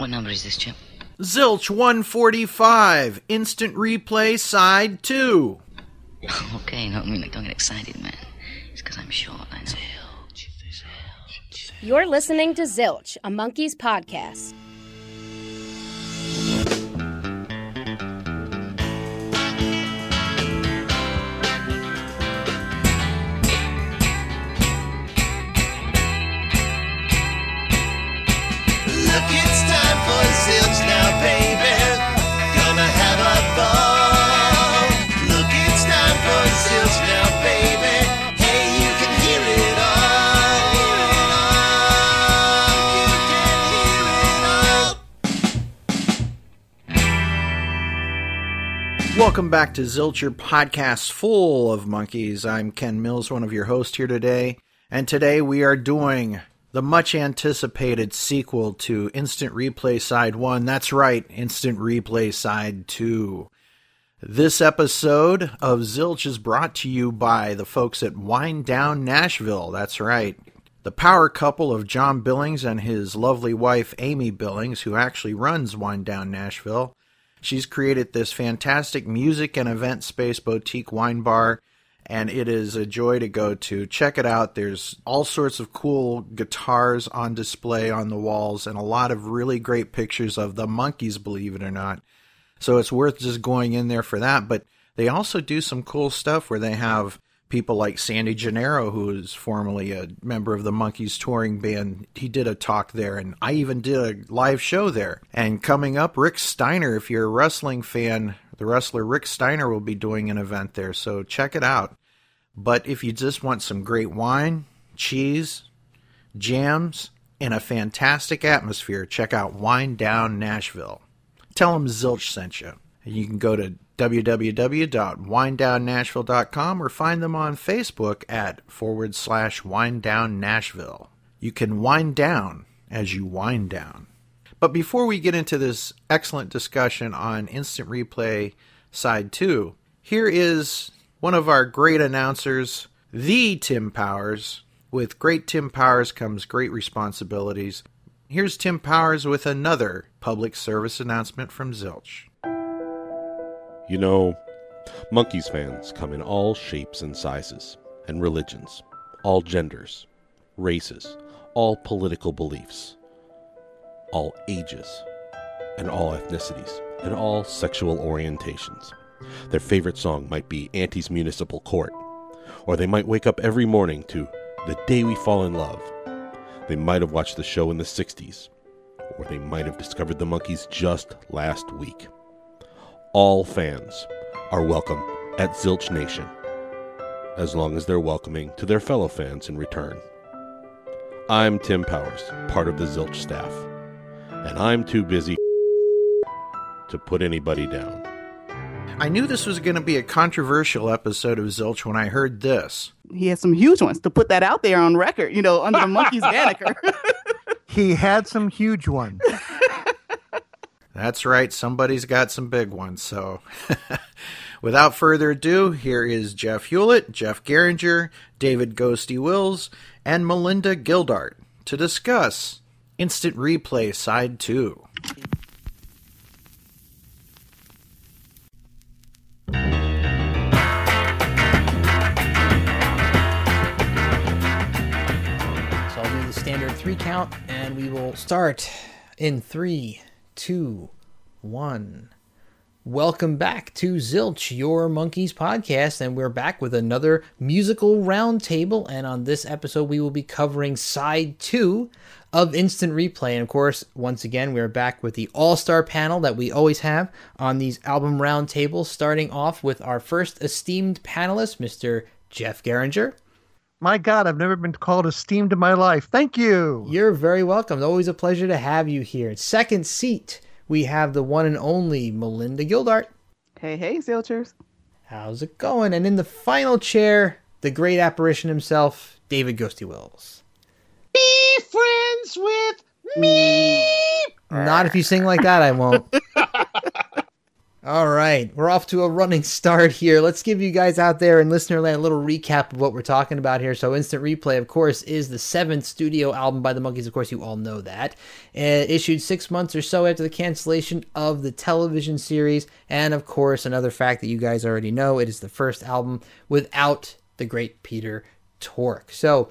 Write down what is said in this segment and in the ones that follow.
What number is this, Chip? Zilch 145, Instant Replay Side 2. okay, no, I mean, don't get excited, man. It's because I'm short, I know. You're listening to Zilch, a Monkees podcast. Welcome back to Zilch, your podcast full of monkeys. I'm Ken Mills, one of your hosts here today. And today we are doing the much anticipated sequel to Instant Replay Side 1. That's right, Instant Replay Side 2. This episode of Zilch is brought to you by the folks at Wine Down Nashville. That's right. The power couple of John Billings and his lovely wife Amy Billings, who actually runs Wine Down Nashville. She's created this fantastic music and event space boutique wine bar, and it is a joy to go to. Check it out. There's all sorts of cool guitars on display on the walls, and a lot of really great pictures of the Monkees, believe it or not. So it's worth just going in there for that. But they also do some cool stuff where they have people like Sandy Gennaro, who is formerly a member of the Monkees touring band. He did a talk there, and I even did a live show there. And coming up, Rick Steiner, if you're a wrestling fan, the wrestler Rick Steiner will be doing an event there. So check it out. But if you just want some great wine, cheese, jams, and a fantastic atmosphere, check out Wine Down Nashville. Tell them Zilch sent you. And you can go to www.winedownnashville.com or find them on Facebook at forward slash wind. You can wind down as you wind down. But before we get into this excellent discussion on Instant Replay Side 2, here is one of our great announcers, the Tim Powers. With great Tim Powers comes great responsibilities. Here's Tim Powers with another public service announcement from Zilch. You know, Monkees fans come in all shapes and sizes, and religions, all genders, races, all political beliefs, all ages, and all ethnicities, and all sexual orientations. Their favorite song might be Auntie's Municipal Court, or they might wake up every morning to The Day We Fall in Love. They might have watched the show in the 60s, or they might have discovered the Monkees just last week. All fans are welcome at Zilch Nation, as long as they're welcoming to their fellow fans in return. I'm Tim Powers, part of the Zilch staff, and I'm too busy to put anybody down. I knew this was going to be a controversial episode of Zilch when I heard this. he has some huge ones to put that out there on record, you know, under the Monkees banner. He had some huge ones. That's right, somebody's got some big ones. So, without further ado, here is Jeff Hewlett, Jeff Geringer, David Ghosty Wills, and Melinda Gildart to discuss Instant Replay Side 2. So I'll do the standard three count, and we will start in three, two, one. Welcome back to Zilch, your Monkees podcast, and we're back with another musical roundtable. And on this episode, we will be covering side two of Instant Replay. And of course, once again, we're back with the all star panel that we always have on these album roundtables, starting off with our first esteemed panelist, Mr. Jeff Geringer. My God, I've never been called esteemed in my life. Thank you. You're very welcome. It's always a pleasure to have you here. Second seat, we have the one and only Melinda Gildart. hey, hey, Zilchers. How's it going? And in the final chair, the great apparition himself, David Ghosty Wills. Be friends with me. Not if you sing like that, I won't. All right, we're off to a running start here. Let's give you guys out there in listener land a little recap of what we're talking about here. So, Instant Replay, of course, is the seventh studio album by the Monkees. Of course, you all know that. It issued six months or so after the cancellation of the television series. And, of course, another fact that you guys already know it is the first album without the great Peter Tork. So,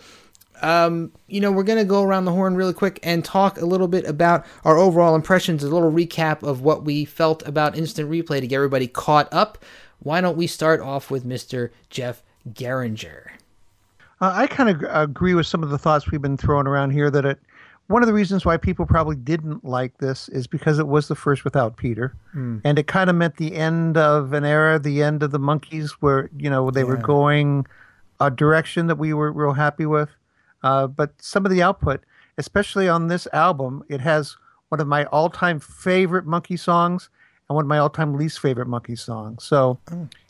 um, you know, we're going to go around the horn really quick and talk a little bit about our overall impressions, a little recap of what we felt about instant replay to get everybody caught up. Why don't we start off with Mr. Jeff Geringer? Uh, I kind of agree with some of the thoughts we've been throwing around here that it one of the reasons why people probably didn't like this is because it was the first without Peter, and it kind of meant the end of an era, the end of the Monkees, where you know they were going a direction that we were real happy with. Uh, but some of the output, especially on this album, it has one of my all-time favorite monkey songs and one of my all-time least favorite monkey songs. So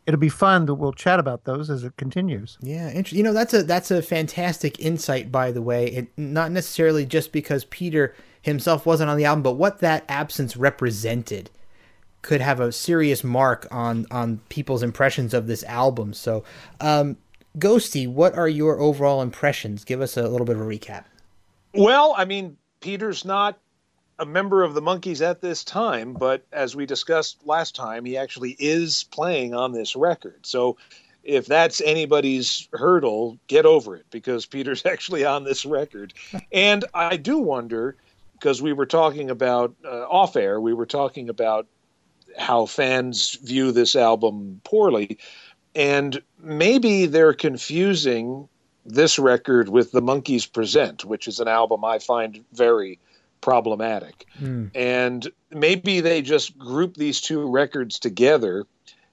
it'll be fun that we'll chat about those as it continues. Yeah, inter- you know that's a that's a fantastic insight, by the way. It not necessarily just because Peter himself wasn't on the album, but what that absence represented could have a serious mark on on people's impressions of this album. So, um, Ghosty, what are your overall impressions? Give us a little bit of a recap. Well, I mean, Peter's not a member of the Monkees at this time, but as we discussed last time, he actually is playing on this record. So if that's anybody's hurdle, get over it because Peter's actually on this record. and I do wonder because we were talking about uh, off air, we were talking about how fans view this album poorly. And maybe they're confusing this record with the Monkees Present, which is an album I find very problematic. Hmm. And maybe they just group these two records together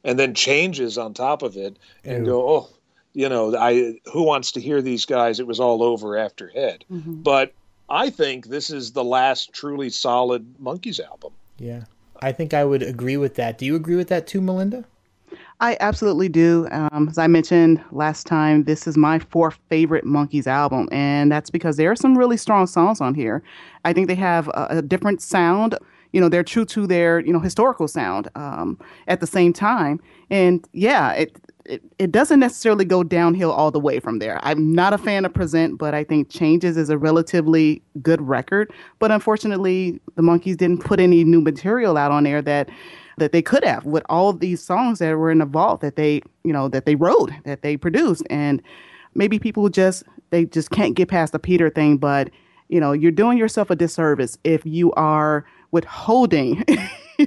and then changes on top of it and go, oh, you know, I who wants to hear these guys? It was all over after Head. Mm-hmm. But I think this is the last truly solid Monkees album. Yeah, I think I would agree with that. Do you agree with that too, Melinda? I absolutely do. Um, as I mentioned last time, this is my fourth favorite Monkees album, and that's because there are some really strong songs on here. I think they have a, a different sound. You know, they're true to their you know historical sound um, at the same time, and yeah, it, it it doesn't necessarily go downhill all the way from there. I'm not a fan of Present, but I think Changes is a relatively good record. But unfortunately, the Monkees didn't put any new material out on there that that they could have with all these songs that were in the vault that they you know that they wrote that they produced and maybe people just they just can't get past the peter thing but you know you're doing yourself a disservice if you are withholding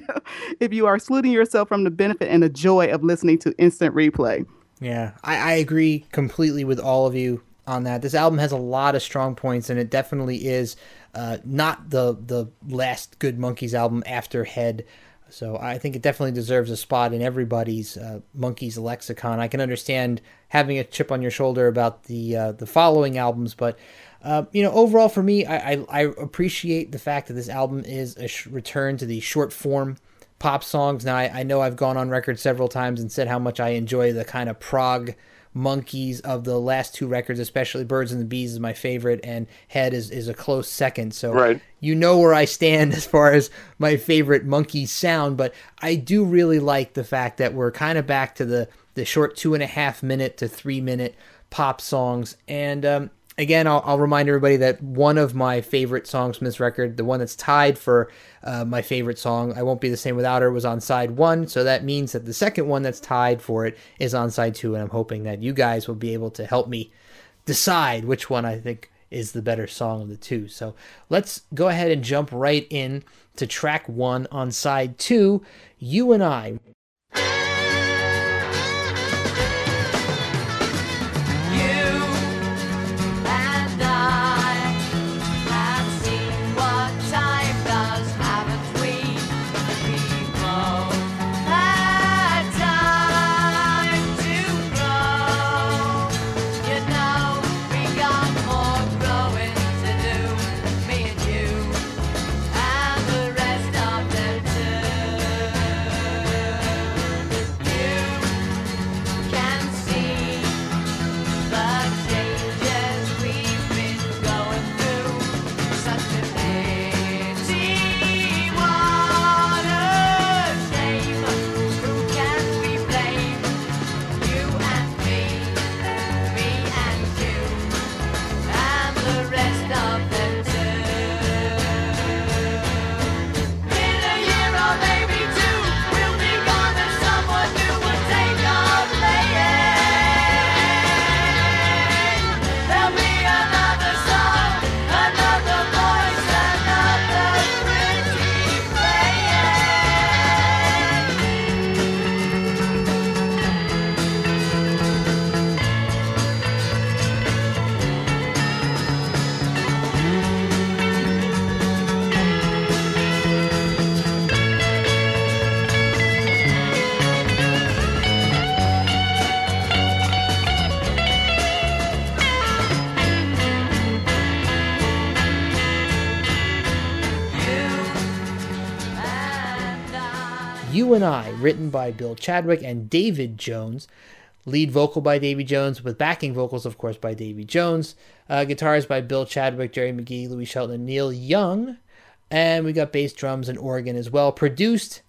if you are excluding yourself from the benefit and the joy of listening to instant replay Yeah, I, I agree completely with all of you on that. This album has a lot of strong points, and it definitely is uh, not the the last good Monkees album after Head. So I think it definitely deserves a spot in everybody's uh, Monkees lexicon. I can understand having a chip on your shoulder about the uh, the following albums, but uh, you know, overall for me, I, I, I appreciate the fact that this album is a sh- return to the short form pop songs. Now, I, I know I've gone on record several times and said how much I enjoy the kind of prog Monkees of the last two records, especially Birds and the Bees is my favorite, and Head is, is a close second. So Right. you know where I stand as far as my favorite monkey sound, but I do really like the fact that we're kind of back to the, the short two and a half minute to three minute pop songs. And um, again, I'll, I'll remind everybody that one of my favorite songs from this record, the one that's tied for uh, my favorite song, I Won't Be the Same Without Her, was on side one. So that means that the second one that's tied for it is on side two. And I'm hoping that you guys will be able to help me decide which one I think is the better song of the two. So let's go ahead and jump right in to track one on side two. You and I. and I, written by Bill Chadwick and David Jones. Lead vocal by Davy Jones, with backing vocals, of course, by Davy Jones. Uh, guitars by Bill Chadwick, Jerry McGee, Louis Shelton, Neil Young. And we got bass, drums, and organ as well. Produced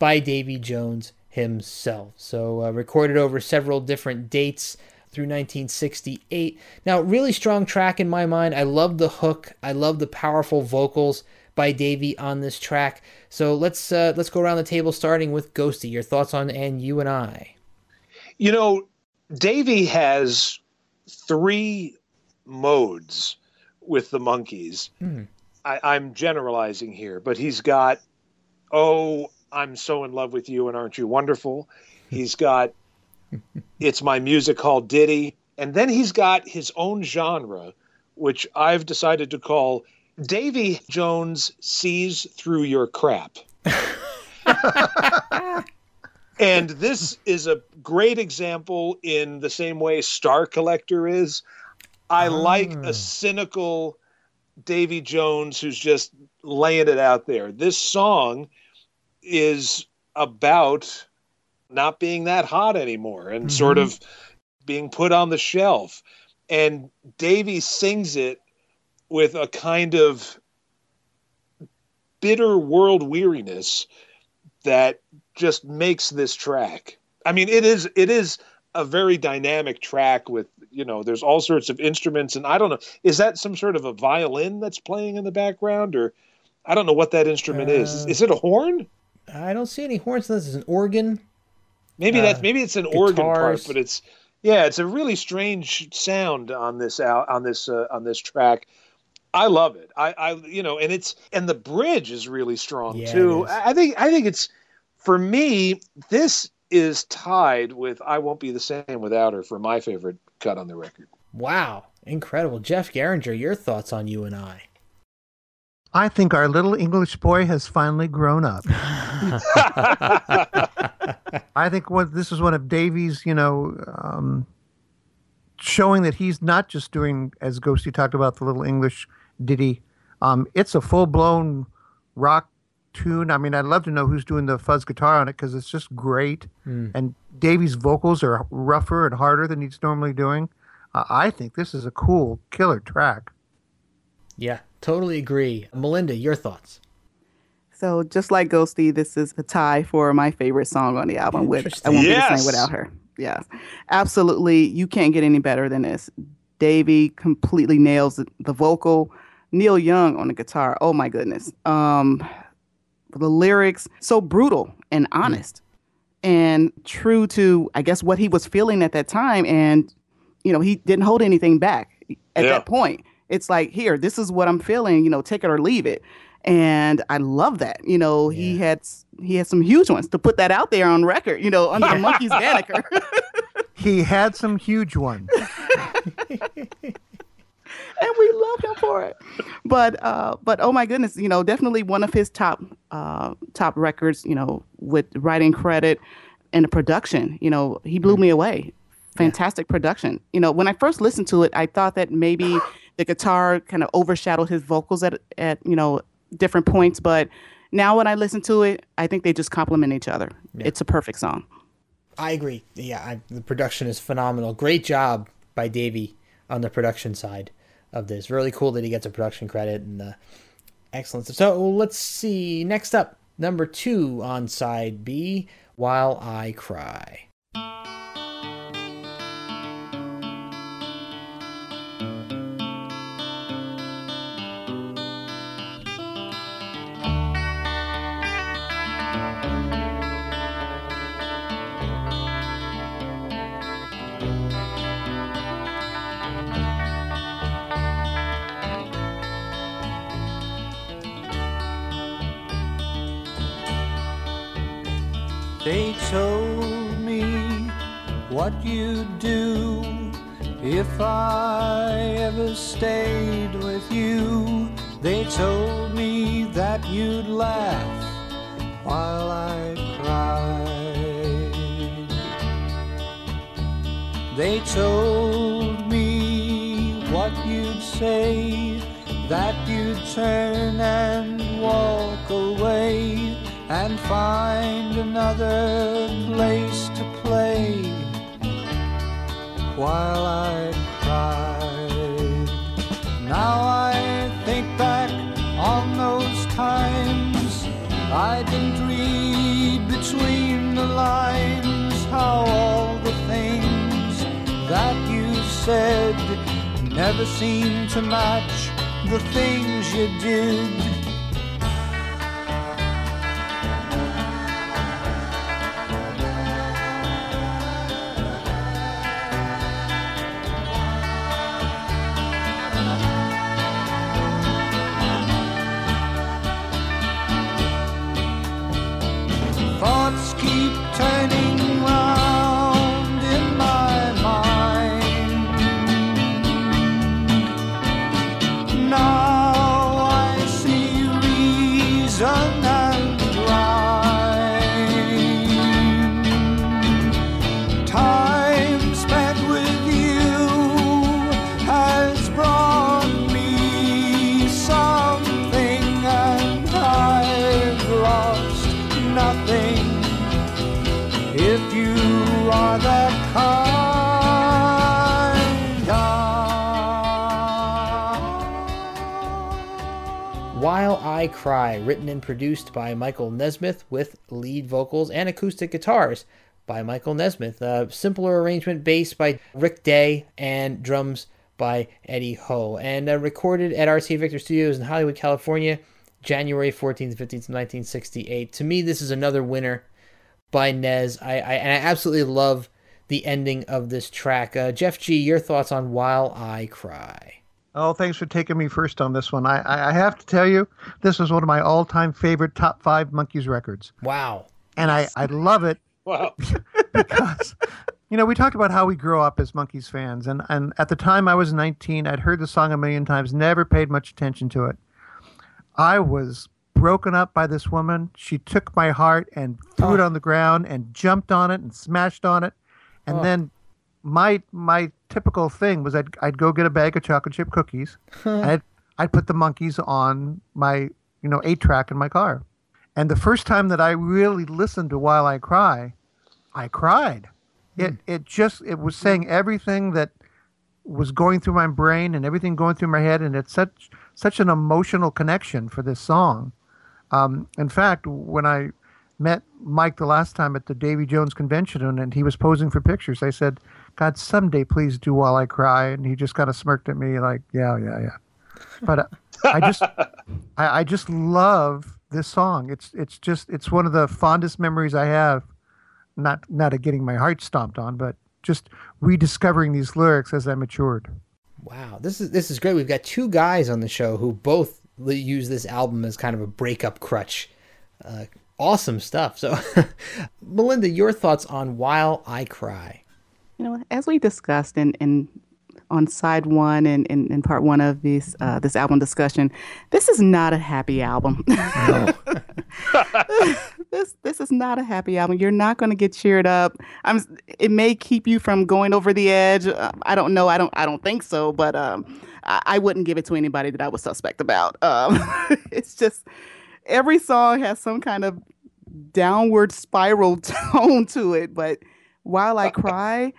by Davy Jones himself. So uh, recorded over several different dates through 1968. Now, really strong track in my mind. I love the hook. I love the powerful vocals by Davy on this track. So let's uh, let's go around the table, starting with Ghosty. Your thoughts on "And You and I"? You know, Davy has three modes with the Monkees. Hmm. I, I'm generalizing here, but he's got, oh, I'm so in love with you and aren't you wonderful? He's got, it's my music hall ditty. And then he's got his own genre, which I've decided to call Davy Jones Sees Through Your Crap. and this is a great example in the same way Star Collector is. I ah. like a cynical Davy Jones who's just laying it out there. This song is about not being that hot anymore and sort mm-hmm. of being put on the shelf. And Davy sings it with a kind of bitter world weariness that just makes this track. I mean, it is it is a very dynamic track with you know there's all sorts of instruments and I don't know is that some sort of a violin that's playing in the background or I don't know what that instrument is. is. Is it a horn? I don't see any horns. This is an organ. Maybe Uh, that's maybe it's an organ part, but it's yeah, it's a really strange sound on this out on this uh, on this track. I love it. I, I you know, and it's and the bridge is really strong Yeah, too. I I think I think it's for me. This is tied with "I Won't Be the Same Without Her" for my favorite cut on the record. Wow, incredible. Jeff Geringer, your thoughts on "You and I"? I think our little English boy has finally grown up. I think what this is one of Davy's, you know, um, showing that he's not just doing, as Ghosty talked about, the little English ditty. Um, it's a full blown rock tune. I mean, I'd love to know who's doing the fuzz guitar on it because it's just great. Hmm. And Davy's vocals are rougher and harder than he's normally doing. Uh, I think this is a cool, killer track. Yeah, totally agree. Melinda, your thoughts? So just like Ghosty, this is a tie for my favorite song on the album. With I won't be the Yes. same without her. Yes, absolutely. You can't get any better than this. Davy completely nails the, the vocal. Neil Young on the guitar. Oh my goodness. Um, the lyrics so brutal and honest, and true to I guess what he was feeling at that time. And you know he didn't hold anything back at Yeah. that point. It's like here, this is what I'm feeling. You know, take it or leave it and I love that. You know, he had he had some huge ones to put that out there on record. You know, under the Monkees banner. He had some huge ones. and we love him for it. But uh, but oh my goodness, you know, definitely one of his top uh, top records. You know, with writing credit and the production. You know, he blew me away. Fantastic production. You know, when I first listened to it, I thought that maybe the guitar kind of overshadowed his vocals at at you know different points, but. Now when I listen to it, I think they just complement each other. It's a perfect song. I agree. Yeah, I, the production is phenomenal. Great job by Davy on the production side of this. Really cool that he gets a production credit and uh, excellent. stuff. So let's see. Next up, number two on side B, While I Cry. They told me what you'd do if I ever stayed with you. They told me that you'd laugh while I cried. They told me what you'd say, that you'd turn and walk away and find another place to play while I cried. Now I think back on those times. I didn't read between the lines how all the things that you said never seemed to match the things you did. I Cry, written and produced by Michael Nesmith with lead vocals and acoustic guitars by Michael Nesmith. A simpler arrangement, bass by Rick Dey, and drums by Eddie Hoh. And uh, recorded at RCA Victor Studios in Hollywood, California, January 14th, 15th, 1968. To me, this is another winner by Nez. I, I and I absolutely love the ending of this track. Uh, Jeff G, your thoughts on While I Cry? Oh, thanks for taking me first on this one. I, I I have to tell you, this is one of my all-time favorite top five Monkees records, Wow. and I, I love it Wow. because you know we talked about how we grow up as Monkees fans, and and at the time I was 19, I'd heard the song a million times, never paid much attention to it. I was broken up by this woman. She took my heart and threw it oh. on the ground and jumped on it and smashed on it, and Oh. then my my typical thing was I'd I'd go get a bag of chocolate chip cookies, I'd I'd put the Monkees on my you know eight track in my car, and the first time that I really listened to While I Cry, I cried. It it just it was saying everything that was going through my brain and everything going through my head, and it's such such an emotional connection for this song. Um, in fact, when I met Mike the last time at the Davy Jones convention and, and he was posing for pictures, I said, "God, someday please do while I cry," and he just kind of smirked at me like, "Yeah, yeah, yeah." But uh, I just I, I just love this song. It's it's just it's one of the fondest memories I have. Not not of getting my heart stomped on, but just rediscovering these lyrics as I matured. Wow, this is this is great. We've got two guys on the show who both use this album as kind of a breakup crutch. Uh, awesome stuff. So, Melinda, your thoughts on "While I Cry"? You know, as we discussed in, in on side one and in, in part one of this uh, this album discussion, this is not a happy album. this this is not a happy album. You're not going to get cheered up. I'm. It may keep you from going over the edge. Uh, I don't know. I don't. I don't think so. But um, I, I wouldn't give it to anybody that I was suspect about. Um, it's just every song has some kind of downward spiral tone to it. But while I cry,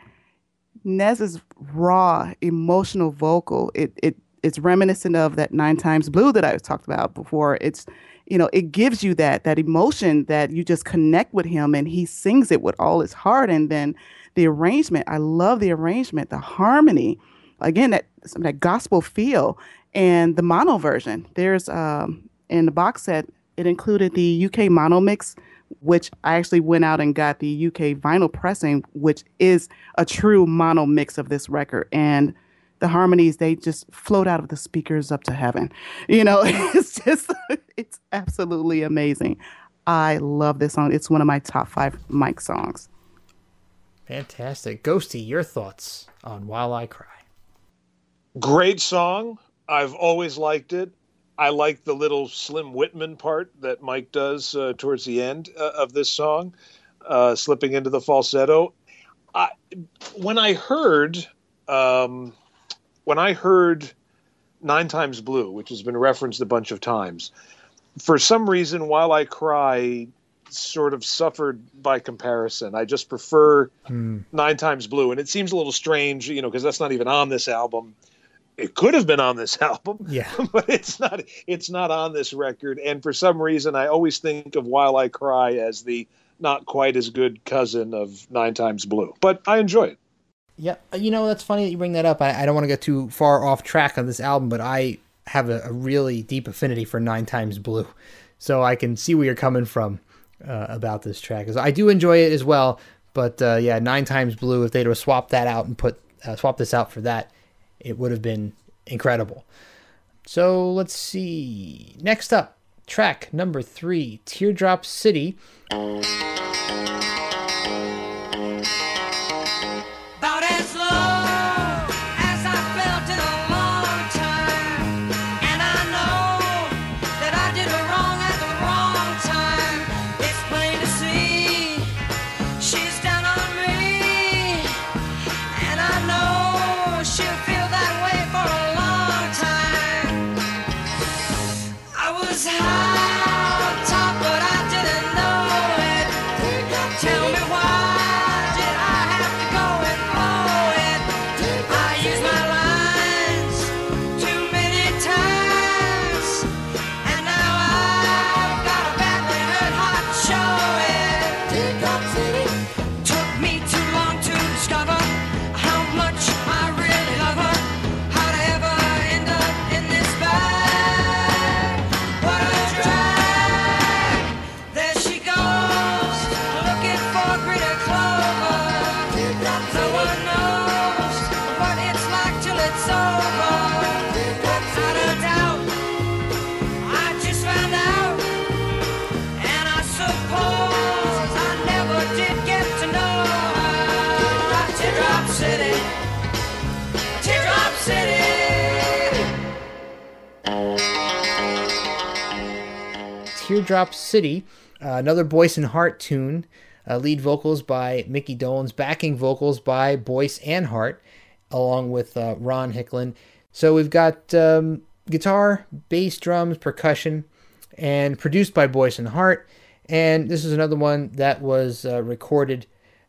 Nez's raw emotional vocal, it it it's reminiscent of that nine times blue that I was talked about before. It's you know, it gives you that that emotion that you just connect with him and he sings it with all his heart. And then the arrangement, I love the arrangement, the harmony. Again, that that gospel feel. And the mono version. There's um in the box set, it included the UK mono mix, which I actually went out and got the UK vinyl pressing, which is a true mono mix of this record. And the harmonies, they just float out of the speakers up to heaven. You know, it's just, it's absolutely amazing. I love this song. It's one of my top five Mike songs. Fantastic, Ghosty. Your thoughts on "While I Cry"? Great song. I've always liked it. I like the little Slim Whitman part that Mike does uh, towards the end uh, of this song, uh, slipping into the falsetto. I, when I heard, um, when I heard Nine Times Blue, which has been referenced a bunch of times, for some reason, while I cry, sort of suffered by comparison. I just prefer Hmm. Nine Times Blue, and it seems a little strange, you know, because that's not even on this album. It could have been on this album, Yeah. but it's not. It's not on this record, and for some reason, I always think of While I Cry as the not quite as good cousin of Nine Times Blue. But I enjoy it. Yeah, you know that's funny that you bring that up. I, I don't want to get too far off track on this album, but I have a, a really deep affinity for Nine Times Blue, so I can see where you're coming from uh, about this track. I do enjoy it as well, but uh, yeah, Nine Times Blue. If they'd have swapped that out and put uh, swapped this out for that, it would have been incredible. So let's see. Next up, track number three, Teardrop City. Teardrop City, uh, another Boyce and Hart tune. Uh, lead vocals by Mickey Dolenz, backing vocals by Boyce and Hart, along with uh, Ron Hicklin. So we've got um, guitar, bass, drums, percussion, and produced by Boyce and Hart. And this is another one that was uh, recorded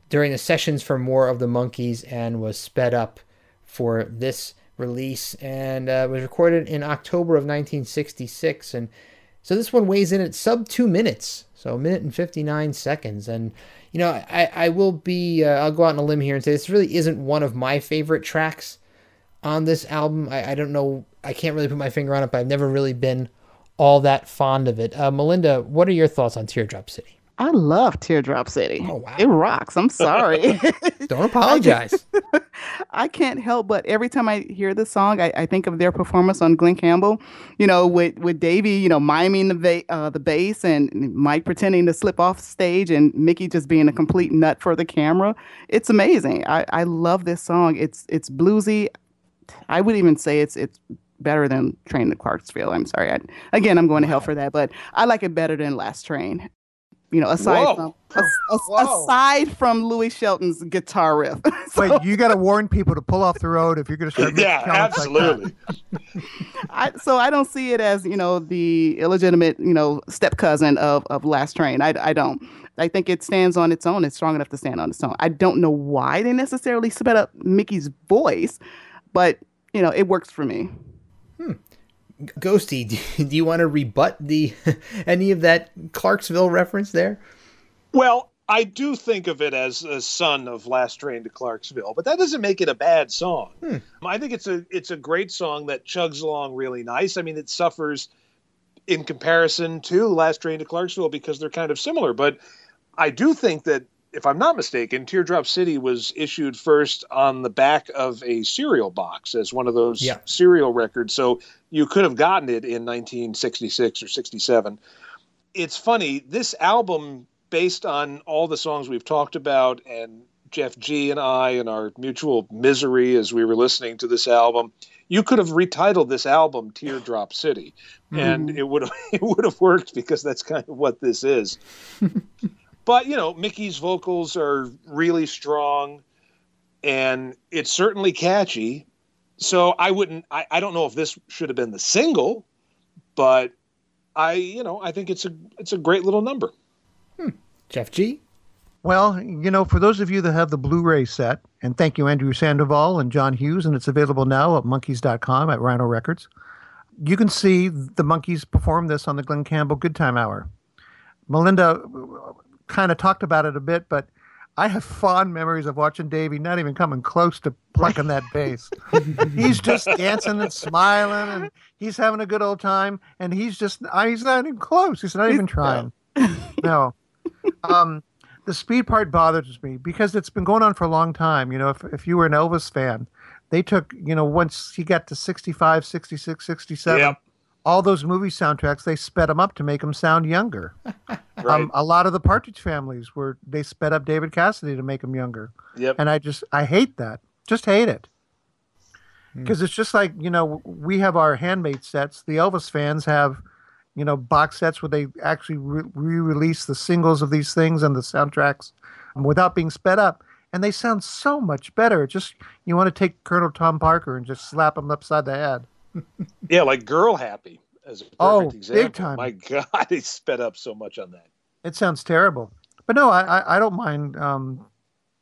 during the sessions for More of the Monkees and was sped up for this release and uh, was recorded in October of 1966. And so this one weighs in at sub two minutes, so a minute and 59 seconds. And, you know, I, I will be, uh, I'll go out on a limb here and say this really isn't one of my favorite tracks on this album. I, I don't know, I can't really put my finger on it, but I've never really been all that fond of it. Uh, Melinda, what are your thoughts on Teardrop City? I love Teardrop City. Oh, wow. It rocks. I'm sorry. Don't apologize. I can't help but every time I hear the song, I, I think of their performance on Glen Campbell. You know, with with Davy, you know, miming the va- uh, the bass, and Mike pretending to slip off stage, and Mickey just being a complete nut for the camera. It's amazing. I, I love this song. It's it's bluesy. I would even say it's it's better than Train to Clarksville. I'm sorry. I, again, I'm going to hell for that, but I like it better than Last Train. You know, aside Whoa. from as, as- Whoa. aside from Louis Shelton's guitar riff. So- Wait, you got to warn people to pull off the road if you're going to start. making Yeah, comments like that. absolutely. I, so I don't see it as you know the illegitimate you know step cousin of of Last Train. I, I don't. I think it stands on its own. It's strong enough to stand on its own. I don't know why they necessarily sped up Mickey's voice, but you know it works for me. Hmm. Ghosty, do you want to rebut the any of that Clarksville reference there? Well, I do think of it as a son of Last Train to Clarksville, but that doesn't make it a bad song. Hmm. I think it's a it's a great song that chugs along really nice. I mean, it suffers in comparison to Last Train to Clarksville because they're kind of similar, but I do think that if I'm not mistaken, Teardrop City was issued first on the back of a cereal box as one of those Yeah. cereal records. So you could have gotten it in 1966 or 67. It's funny, this album, based on all the songs we've talked about, and Jeff G and I, and our mutual misery as we were listening to this album, you could have retitled this album Teardrop City, mm-hmm. and it would have it would have worked because that's kind of what this is. but you know, Mickey's vocals are really strong, and it's certainly catchy. So I wouldn't. I, I don't know if this should have been the single, but I you know I think it's a it's a great little number. Hmm. Jeff G. Well, you know, for those of you that have the Blu-ray set, and thank you, Andrew Sandoval and John Hughes, and it's available now at monkees.com at Rhino Records. You can see the Monkees perform this on the Glen Campbell Good Time Hour. Melinda kind of talked about it a bit, but I have fond memories of watching Davy not even coming close to plucking that bass. he's just dancing and smiling, and he's having a good old time, and he's just he's not even close. He's not even trying. No. Um, the speed part bothers me because it's been going on for a long time. You know, if, if you were an Elvis fan, they took, you know, once he got to 65, 66, 67, Yep. All those movie soundtracks, they sped them up to make them sound younger. Right. Um, a lot of the Partridge families were, they sped up David Cassidy to make him younger. Yep. And I just, I hate that. Just hate it. Because it's just like, you know, we have our handmade sets. The Elvis fans have, you know, box sets where they actually re release the singles of these things and the soundtracks without being sped up. And they sound so much better. Just, you want to take Colonel Tom Parker and just slap him upside the head. Yeah, like Girl Happy as a perfect Oh, big example. time. My God, he sped up so much on that. It sounds terrible, but no, I I, I don't mind um,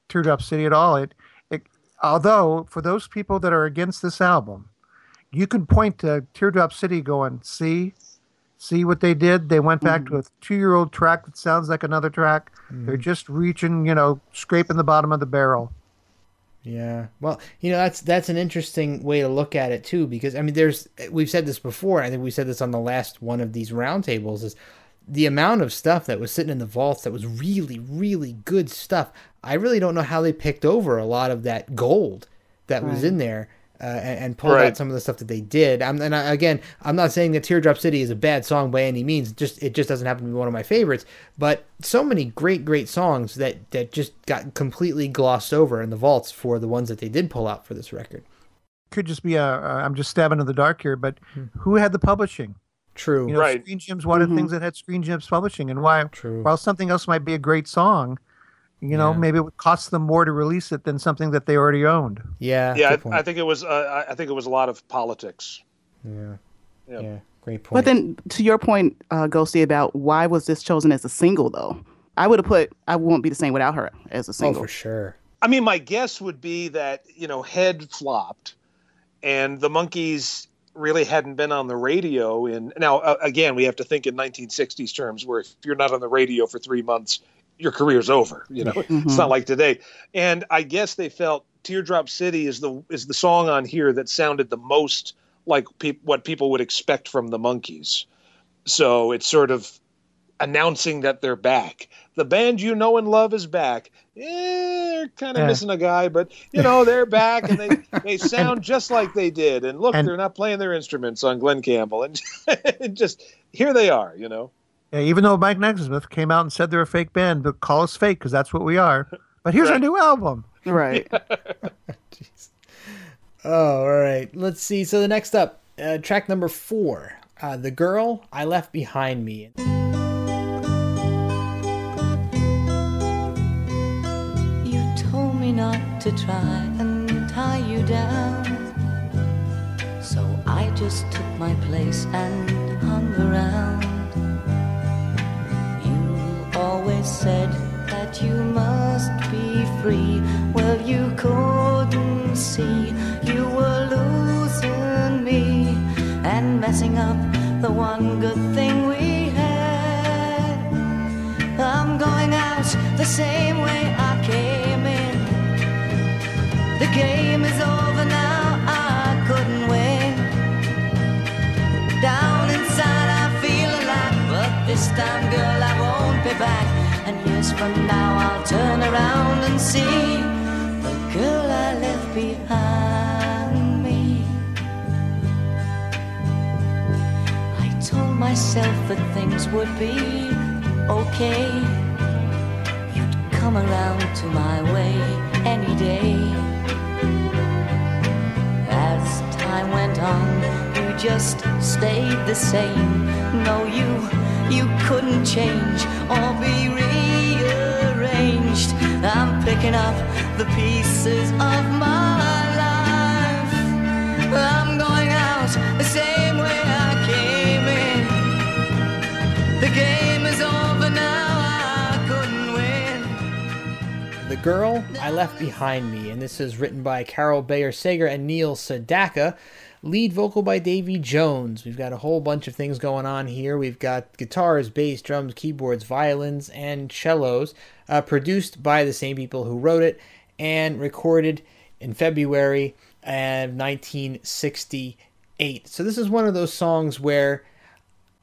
Teardrop City at all. It, it although for those people that are against this album, you can point to Teardrop City going, see, see what they did. They went back to a two-year-old track that sounds like another track. They're just reaching, you know, scraping the bottom of the barrel. Yeah. Well, you know, that's that's an interesting way to look at it too, because I mean, there's we've said this before. I think we said this on the last one of these roundtables. Is the amount of stuff that was sitting in the vaults that was really, really good stuff. I really don't know how they picked over a lot of that gold that was in there uh, and, and pulled Right. out some of the stuff that they did. I'm, and I, again, I'm not saying that Teardrop City is a bad song by any means. Just it just doesn't happen to be one of my favorites. But so many great, great songs that that just got completely glossed over in the vaults for the ones that they did pull out for this record. Could just be a, a I'm just stabbing in the dark here, but who had the publishing? True. You know, Right. Screen Gems wanted things that had Screen Gems publishing, and why? True. While something else might be a great song, you know, Yeah. maybe it would cost them more to release it than something that they already owned. Yeah. Yeah, good I, point. I think it was. Uh, I I think it was a lot of politics. yeah. Yeah. Yeah. Great point. But then, to your point, uh, Ghosty, about why was this chosen as a single, though? I would have put "I Won't Be the Same Without Her" as a single. oh, for sure. I mean, my guess would be that you know, Head flopped, and the Monkees really hadn't been on the radio in. Now, uh, again, we have to think in 1960s terms, where if you're not on the radio for three months, your career's over. You know, it's not like today. And I guess they felt "Teardrop City" is the is the song on here that sounded the most like peop what people would expect from the Monkees. So it's sort of announcing that they're back. The band you know and love is back. Eh, they're kind of Yeah. missing a guy, but you know they're back and they they sound just like they did. And look, And- they're not playing their instruments on Glen Campbell, and just here they are. You know, Yeah, even though Mike Nesmith came out and said they're a fake band, but call us fake because that's what we are. But here's our new album. Right. Oh, all right. Let's see. So the next up, uh, track number four, uh, "The Girl I Left Behind Me." You told me not to try and tie you down. So I just took my place and hung around. Always said that you must be free. Well, you couldn't see you were losing me and messing up the one good thing we had. I'm going out the same turn around and see the girl I left behind me. I told myself that things would be okay. You'd come around to my way any day. As time went on, you just stayed the same. No, you you couldn't change or be rearranged. I'm picking up the pieces of my life. I'm going out the same way I came in. The game is over now. I couldn't The Girl I Left Behind Me, and this is written by Carol Bayer Sager and Neil Sedaka. Lead vocal by Davy Jones. We've got a whole bunch of things going on here. We've got guitars, bass, drums, keyboards, violins, and cellos. Uh, produced by the same people who wrote it and recorded in February of 1968. So this is one of those songs where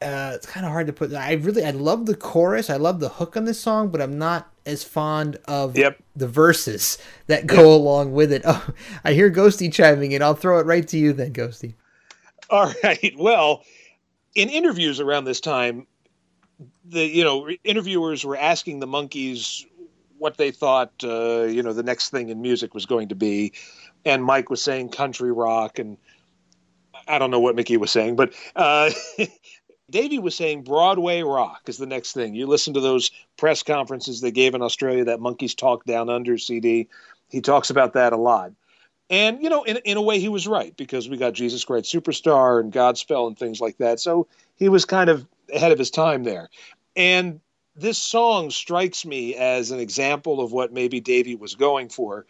uh, it's kind of hard to put. I really, I love the chorus. I love the hook on this song, but I'm not as fond of the verses that go along with it. Oh, I hear Ghosty chiming in. I'll throw it right to you then, Ghosty. All right. Well, in interviews around this time, the you know interviewers were asking the Monkees what they thought uh, you know the next thing in music was going to be, and Mike was saying country rock, and I don't know what Mickey was saying, but uh, Davy was saying Broadway rock is the next thing. You listen to those press conferences they gave in Australia, that Monkees Talk Down Under CD. He talks about that a lot. And, you know, in, in a way, he was right because we got Jesus Christ Superstar and Godspell and things like that. So he was kind of ahead of his time there. And this song strikes me as an example of what maybe Davy was going for.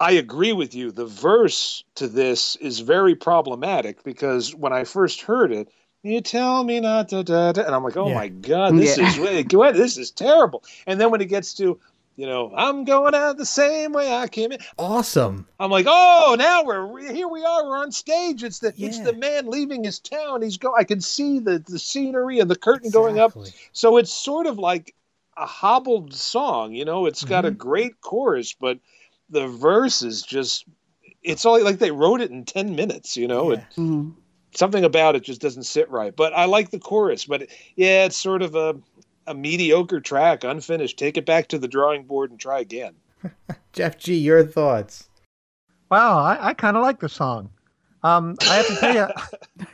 I agree with you. The verse to this is very problematic because when I first heard it, you tell me not to, da, da, and I'm like, oh Yeah. my god, this Yeah. is really good. This is terrible. And then when it gets to, you know, I'm going out the same way I came in. Awesome. I'm like, oh, now we're here. We are. We're on stage. It's the it's the man leaving his town. He's go. I can see the the scenery and the curtain going up. So it's sort of like a hobbled song. You know, it's got a mm-hmm. great chorus, but the verse is just. It's all like they wrote it in ten minutes. You know, it, mm-hmm. Something about it just doesn't sit right. But I like the chorus. But yeah, it's sort of a a mediocre track, unfinished. Take it back to the drawing board and try again. Jeff G, your thoughts? Wow, I, I kind of like the song. Um, I have to tell you,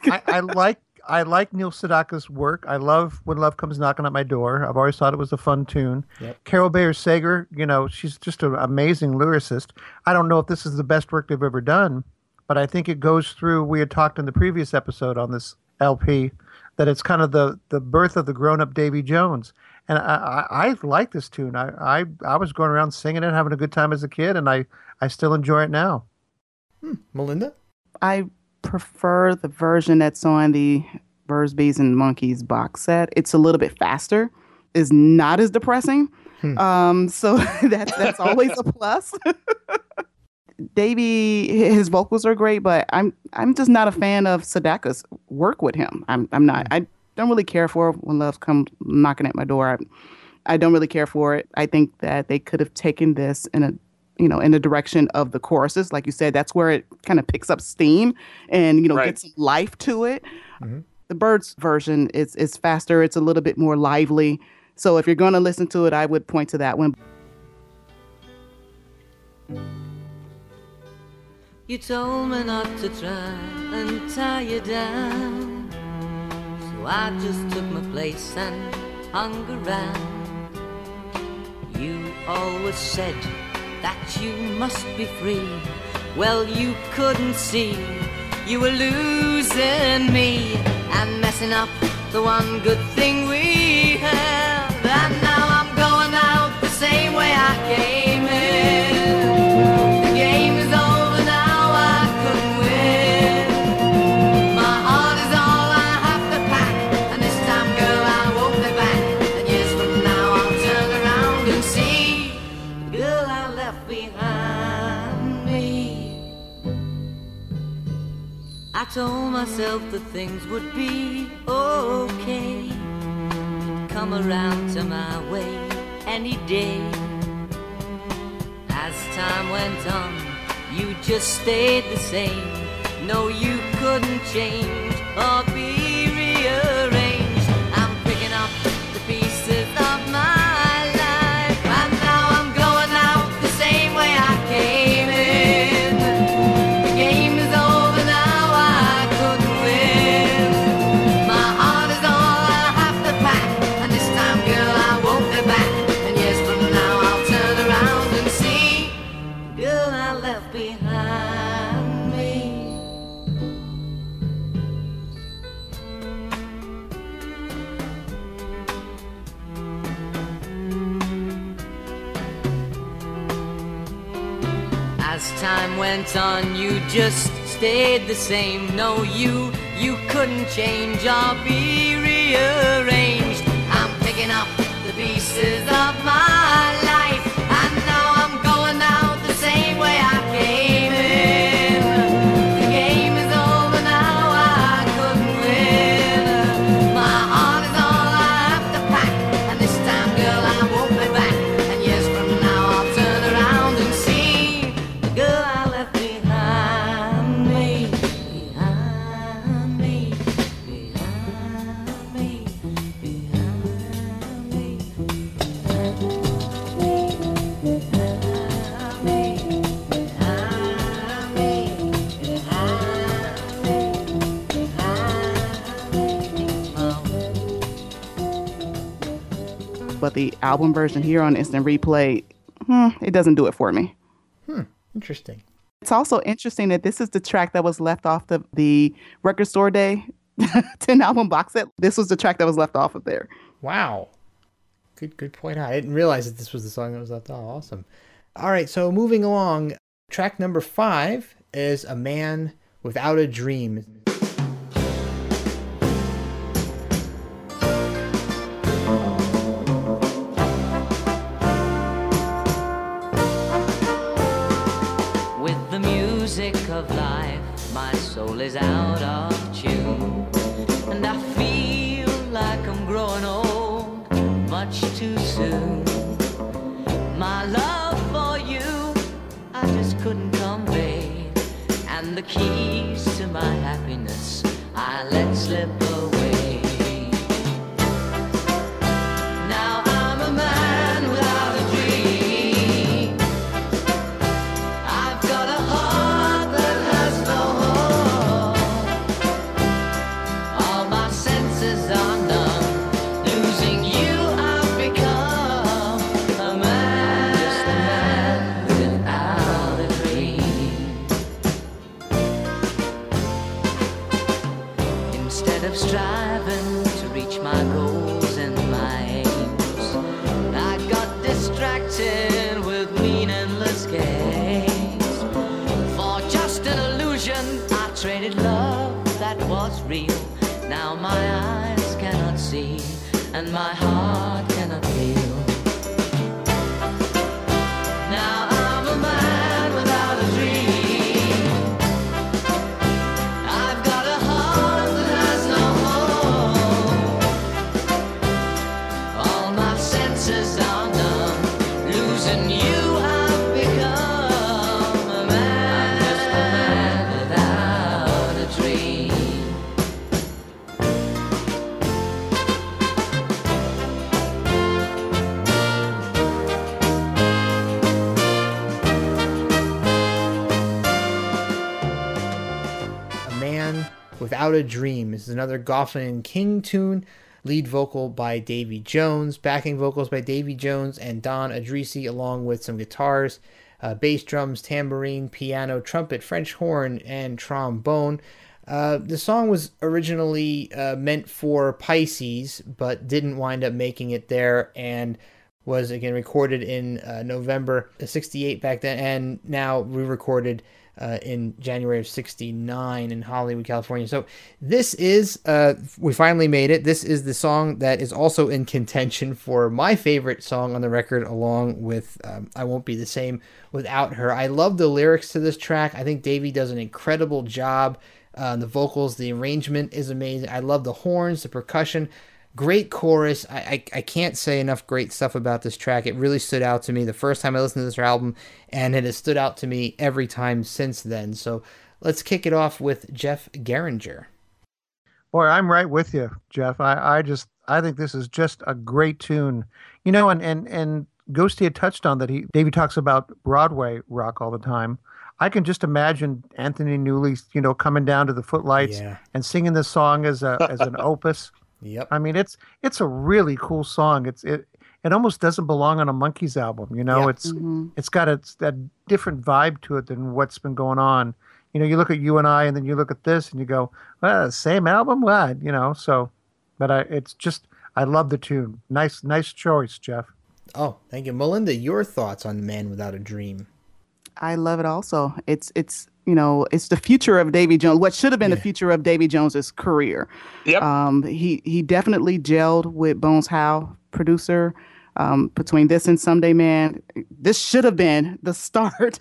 I, I like I like Neil Sedaka's work. I love when love comes knocking at my door. I've always thought it was a fun tune. Yep. Carol Bayer Sager, you know, she's just an amazing lyricist. I don't know if this is the best work they've ever done, but I think it goes through. We had talked in the previous episode on this LP that it's kind of the the birth of the grown up Davy Jones. And I, I, I like this tune. I, I I was going around singing it, having a good time as a kid, and I, I still enjoy it now. Melinda? I prefer the version that's on the Birds, Bees, and Monkees box set. It's a little bit faster. Is not as depressing. Um, so that's that's always a plus. Davy, his vocals are great, but I'm I'm just not a fan of Sedaka's work with him. I'm I'm not. I don't really care for when love comes knocking at my door. I, I don't really care for it. I think that they could have taken this in a you know in the direction of the choruses, like you said. That's where it kind of picks up steam and you know gets life to it. Mm-hmm. The Birds version is is faster. It's a little bit more lively. So if you're going to listen to it, I would point to that one. You told me not to try and tie you down. So I just took my place and hung around. You always said that you must be free. Well, you couldn't see you were losing me and messing up the one good thing we had. And now I'm going out the same way I came told myself that things would be okay. Come around to my way any day. As time went on, you just stayed the same. No, you couldn't change or be rearranged. Just stayed the same. No, you, you couldn't change or be rearranged. I'm picking up the pieces of But the album version here on Instant Replay, hmm, it doesn't do it for me. Hmm, Interesting. It's also interesting that this is the track that was left off the, the record store day 10 album box set. This was the track that was left off of there. Wow. Good good point. I didn't realize that this was the song that was left off. Awesome. All right, so moving along, track number five is A Man Without a Dream. Is out of tune. And I feel like I'm growing old much too soon. My love for you, I just couldn't convey. And the keys to my happiness, I let slip away. And my Without a Dream. This is another Goffin and King tune. Lead vocal by Davy Jones, backing vocals by Davy Jones and Don Addrisi, along with some guitars, uh, bass drums, tambourine, piano, trumpet, French horn, and trombone. Uh, the song was originally uh, meant for Pisces, but didn't wind up making it there, and was again recorded in uh, November '68 back then, and now re-recorded uh, in January of '69 in Hollywood, California. So this is uh, we finally made it. This is the song that is also in contention for my favorite song on the record, along with um, "I Won't Be the Same Without Her." I love the lyrics to this track. I think Davy does an incredible job. Uh, the vocals, the arrangement is amazing. I love the horns, the percussion. Great chorus. I, I, I can't say enough great stuff about this track. It really stood out to me the first time I listened to this album, and it has stood out to me every time since then. So let's kick it off with Jeff Geringer. Boy, I'm right with you, Jeff. I, I just I think this is just a great tune. You know, and and and Ghosty had touched on that he Davy talks about Broadway rock all the time. I can just imagine Anthony Newley, you know, coming down to the footlights Yeah. and singing this song as a as an opus. Yep. I mean, it's it's a really cool song. It's it it almost doesn't belong on a Monkees album. You know, Yeah. it's mm-hmm. it's got a, a different vibe to it than what's been going on. You know, you look at you and I, and then you look at this, and you go, "Well, same album, what?" You know. So, but I, it's just, I love the tune. Nice, nice choice, Jeff. Oh, thank you. Melinda, your thoughts on Man Without a Dream? I love it also. It's it's you know it's the future of Davy Jones. What should have been the future of Davy Jones's career. Yep. Um, he he definitely gelled with Bones Howe, producer. Um, between this and Someday Man, this should have been the start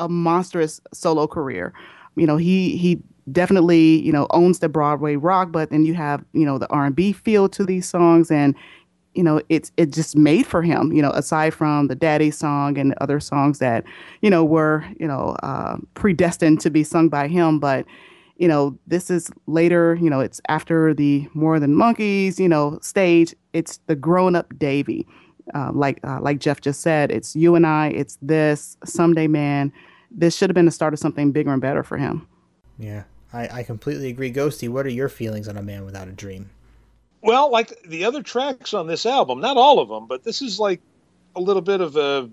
a monstrous solo career. You know, he he definitely you know owns the Broadway rock, but then you have you know the R and B feel to these songs, and you know it's it just made for him. You know, aside from the Daddy song and other songs that you know were you know uh, predestined to be sung by him, but you know this is later. You know, it's after the More Than Monkees. You know, stage. It's the grown up Davy. Uh, like uh, like Jeff just said, it's you and I. It's this someday man. This should have been the start of something bigger and better for him. Yeah, I, I completely agree. Ghosty, what are your feelings on A Man Without a Dream? Well, like the other tracks on this album, not all of them, but this is like a little bit of a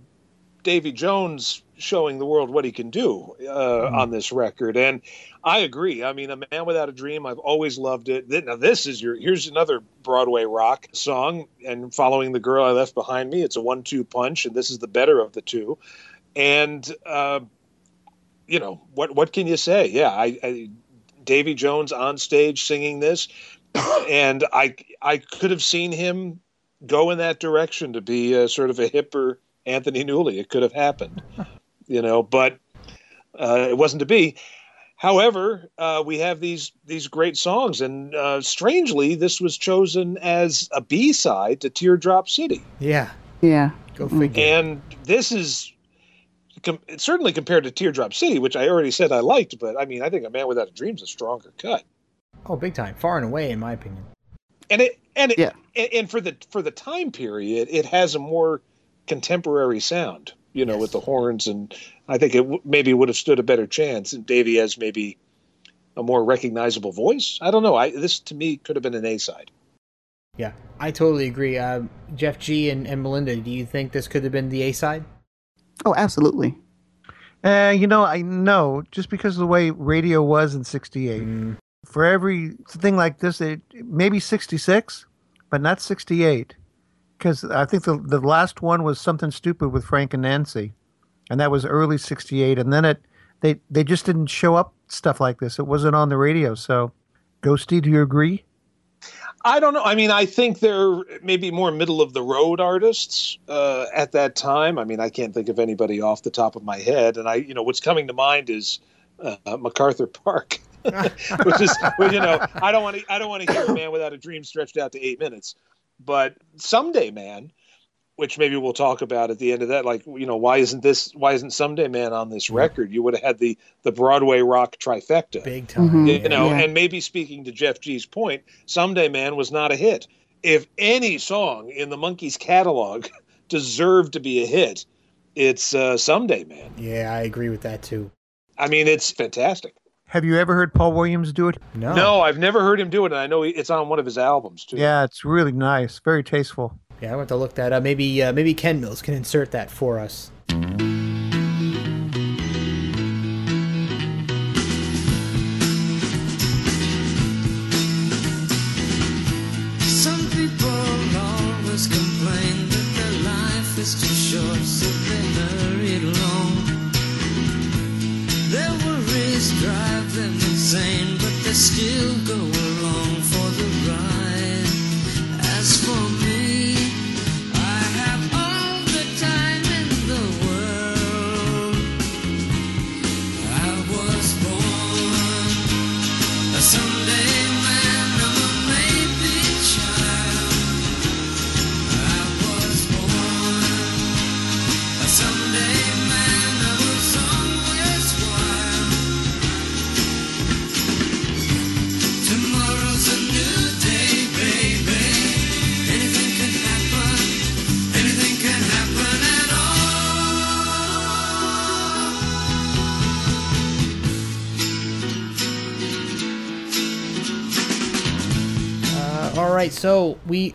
Davy Jones showing the world what he can do uh, on this record. And I agree. I mean, A Man Without a Dream, I've always loved it. Now, this is your, here's another Broadway rock song. And following The Girl I Left Behind Me, it's a one two punch, and this is the better of the two. And, uh, you know, what, what can you say? Yeah, I, I Davy Jones on stage singing this. And I, I could have seen him go in that direction to be a, sort of a hipper Anthony Newley. It could have happened, you know, but uh, it wasn't to be. However, uh, we have these these great songs, and uh, strangely, this was chosen as a B side to Teardrop City. Yeah, Yeah. go figure. And this is com- certainly compared to Teardrop City, which I already said I liked, but I mean, I think A Man Without a Dream is a stronger cut. Oh, big time. Far and away, in my opinion. and it and it, Yeah. and, and for the for the time period, it has a more contemporary sound. You know, with the horns, and I think it w- maybe would have stood a better chance. And Davy has maybe a more recognizable voice. I don't know. I this to me could have been an A side. Yeah, I totally agree. Uh, Jeff G and, and Melinda, do you think this could have been the A side? Oh, absolutely. Uh, you know, I know just because of the way radio was in '68. For every thing like this, it maybe '66, but not '68, because I think the the last one was something stupid with Frank and Nancy, and that was early '68. And then it they they just didn't show up stuff like this. It wasn't on the radio. So, Ghosty, do you agree? I don't know. I mean, I think they're maybe more middle of the road artists uh, at that time. I mean, I can't think of anybody off the top of my head, and I, you know, what's coming to mind is uh, MacArthur Park, which is, well, you know, I don't want to, I don't want to hear a man without a dream stretched out to eight minutes, but someday, man, which maybe we'll talk about at the end of that. Like, you know, why isn't this, why isn't someday, man, on this record? You would have had the the Broadway rock trifecta Big time. Mhm. you know Yeah. and maybe speaking to jeff g's point someday man was not a hit if any song in the monkees catalog deserved to be a hit it's uh, someday man Yeah, I agree with that too. i mean it's fantastic Have you ever heard Paul Williams do it? No. no i've never heard him do it and i know it's on one of his albums too Yeah, it's really nice, very tasteful. Yeah, I want to look that up. Maybe uh, maybe Ken Mills can insert that for us.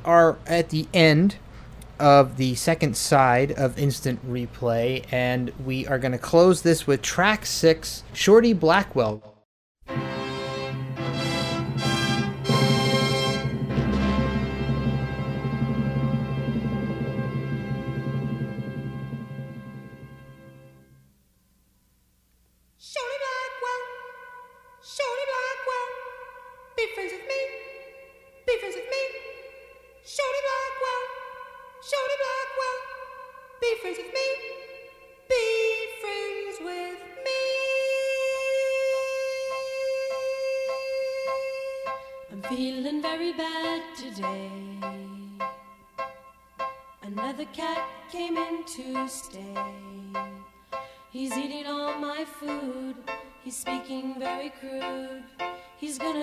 Are at the end of the second side of instant replay, and we are going to close this with track six, Shorty Blackwell.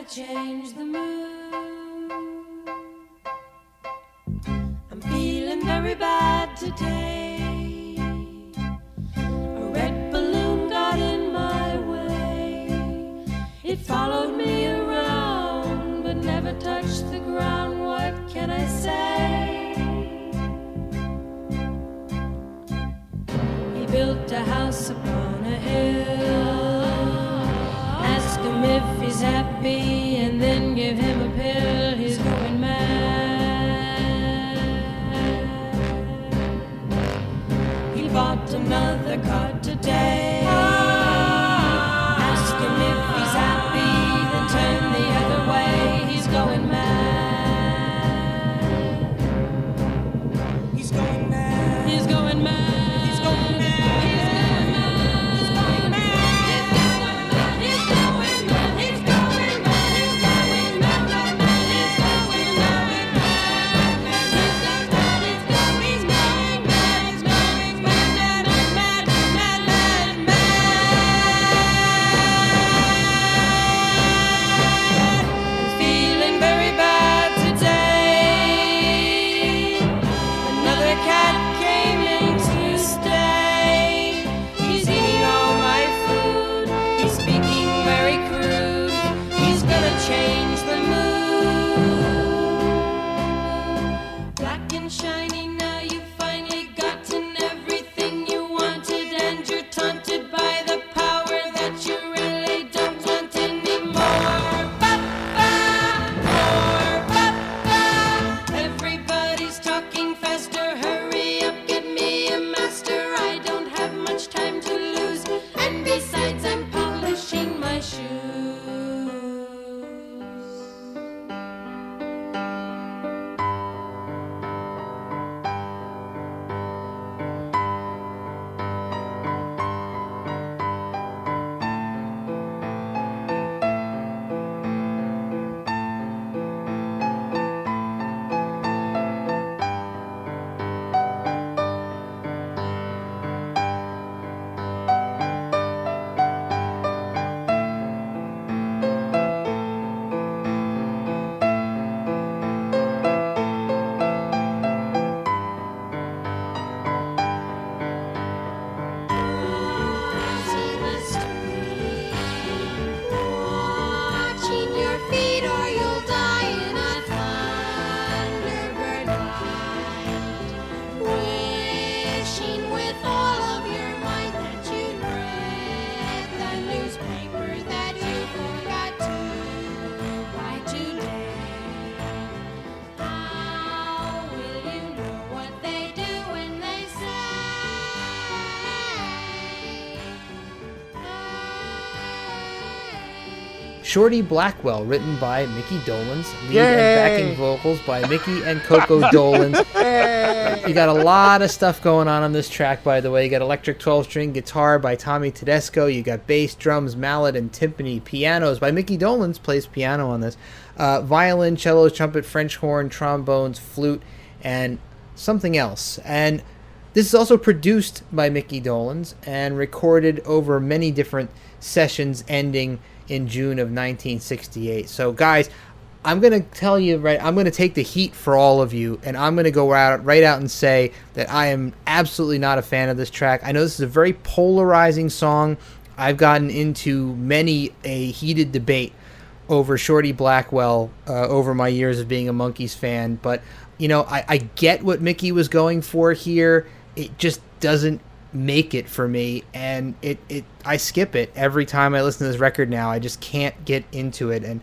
Change the mood. I'm feeling very bad today. Shorty Blackwell, written by Mickey Dolenz, lead Yay! and backing vocals by Mickey and Coco Dolenz. You got a lot of stuff going on on this track, by the way. You got electric 12 string guitar by Tommy Tedesco. You got bass, drums, mallet, and timpani. Pianos by Mickey Dolenz, plays piano on this. Uh, violin, cello, trumpet, French horn, trombones, flute, and something else. And this is also produced by Mickey Dolenz and recorded over many different sessions ending in June of 1968. So, guys, I'm going to tell you right I'm going to take the heat for all of you and I'm going to go out right out and say that I am absolutely not a fan of this track. I know this is a very polarizing song. I've gotten into many a heated debate over Shorty Blackwell uh, over my years of being a Monkees fan, but you know, I, I get what Mickey was going for here. It just doesn't make it for me and it, it I skip it every time I listen to this record now. I just can't get into it and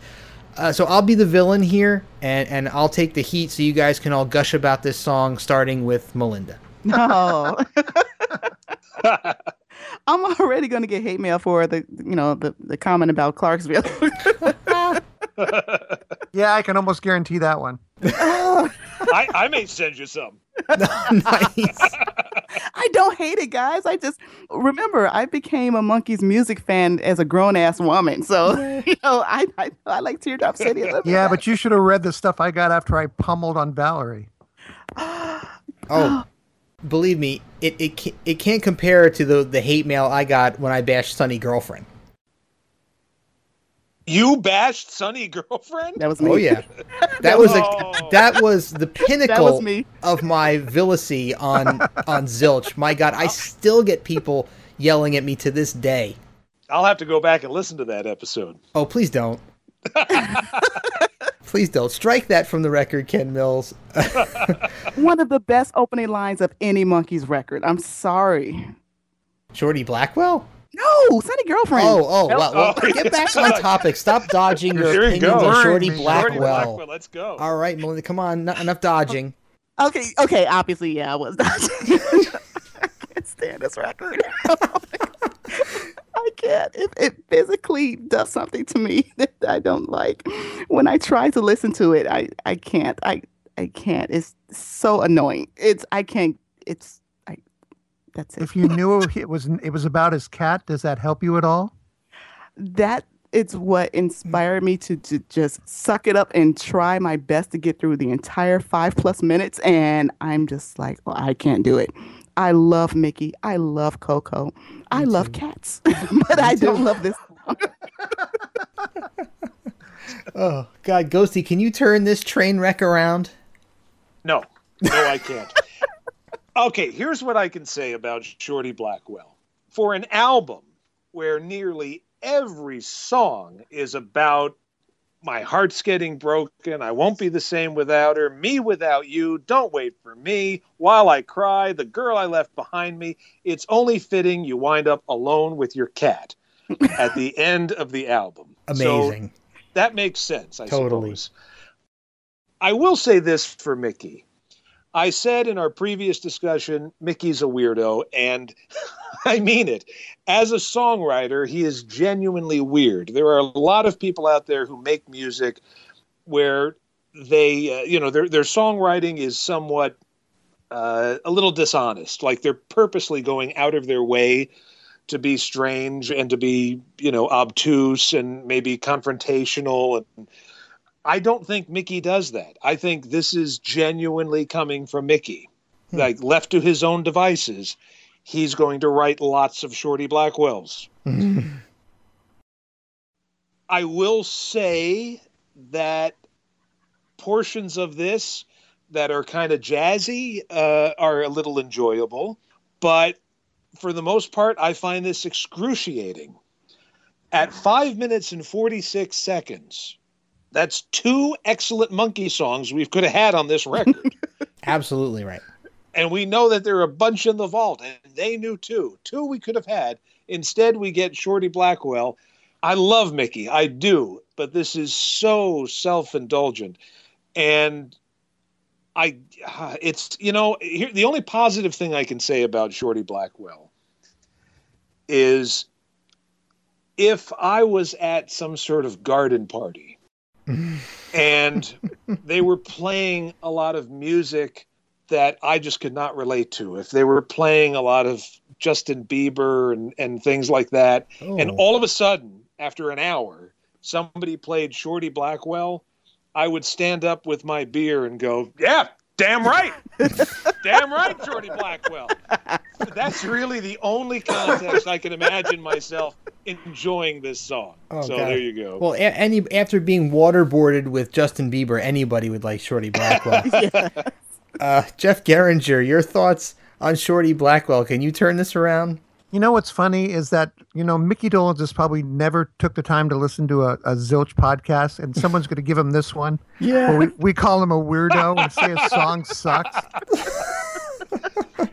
uh, so I'll be the villain here and, and I'll take the heat so you guys can all gush about this song starting with Melinda. No. I'm already gonna get hate mail for the you know the, the comment about Clarksville. Yeah, I can almost guarantee that one. I, I may send you some. nice. I don't hate it, guys. I just remember I became a Monkees music fan as a grown ass woman. So you know, I I, I like Teardrop City a little bit. Yeah, but you should have read the stuff I got after I pummeled on Valerie. Oh, believe me, it it can't, it can't compare to the the hate mail I got when I bashed Sunny girlfriend. You bashed Sunny girlfriend? That was me. Oh yeah, that was Oh. a, that was the pinnacle me. of my villacy on on Zilch. My God, I still get people yelling at me to this day. I'll have to go back and listen to that episode. Oh, please don't. please don't strike that from the record, Ken Mills. One of the best opening lines of any Monkees record. I'm sorry. Shorty Blackwell. No, it's not a girlfriend. Oh, oh, well, well Oh, get back on topic. Stop dodging your Here you opinions on Shorty Shorty Blackwell. Blackwell, let's go. All right, Melinda, come on, not enough dodging. Okay, okay. Obviously, yeah, I was not. I can't stand this record. Oh I can't. It, it physically does something to me that I don't like. When I try to listen to it, I I can't. I I can't. It's so annoying. It's I can't. It's I. That's it. If you knew it was it was about his cat, does that help you at all? that is what inspired me to, to just suck it up and try my best to get through the entire five plus minutes. And I'm just like, well, I can't do it. I love Mickey. I love Coco. I love cats, but I don't love this. Oh God, Ghosty, can you turn this train wreck around? No, no, I can't. Okay, here's what I can say about Shorty Blackwell. For an album where nearly every song is about my heart's getting broken, I won't be the same without her, me without you, don't wait for me, while I cry, the girl I left behind me, it's only fitting you wind up alone with your cat at the end of the album. So Amazing. that makes sense, I Totally. suppose. I will say this for Mickey. I said in our previous discussion, Mickey's a weirdo, and I mean it. As a songwriter, he is genuinely weird. There are a lot of people out there who make music where they, uh, you know, their their songwriting is somewhat uh, a little dishonest. Like they're purposely going out of their way to be strange and to be, you know, obtuse and maybe confrontational. And I don't think Mickey does that. I think this is genuinely coming from Mickey. Like left to his own devices, he's going to write lots of Shorty Blackwells. I will say that portions of this that are kind of jazzy uh, are a little enjoyable, but for the most part, I find this excruciating. At five minutes and 46 seconds, that's two excellent monkey songs we could have had on this record. Absolutely right. and we know that there are a bunch in the vault, and they knew too. Two we could have had. Instead, we get Shorty Blackwell. I love Mickey, I do, but this is so self-indulgent, and I, uh, it's you know, here, the only positive thing I can say about Shorty Blackwell is if I was at some sort of garden party and they were playing a lot of music that I just could not relate to. If they were playing a lot of Justin Bieber and, and things like that, and Oh. all of a sudden, after an hour, somebody played Shorty Blackwell, I would stand up with my beer and go, Yeah, damn right. damn right, Shorty Blackwell. That's really the only context I can imagine myself enjoying this song. Oh, so God. there you go. Well, a- any after being waterboarded with Justin Bieber, anybody would like Shorty Blackwell. uh, Jeff Geringer, your thoughts on Shorty Blackwell? Can you turn this around? You know what's funny is that you know Mickey Dolenz just probably never took the time to listen to a, a Zilch podcast, and someone's going to give him this one. Yeah. where we, we call him a weirdo and say his song sucks.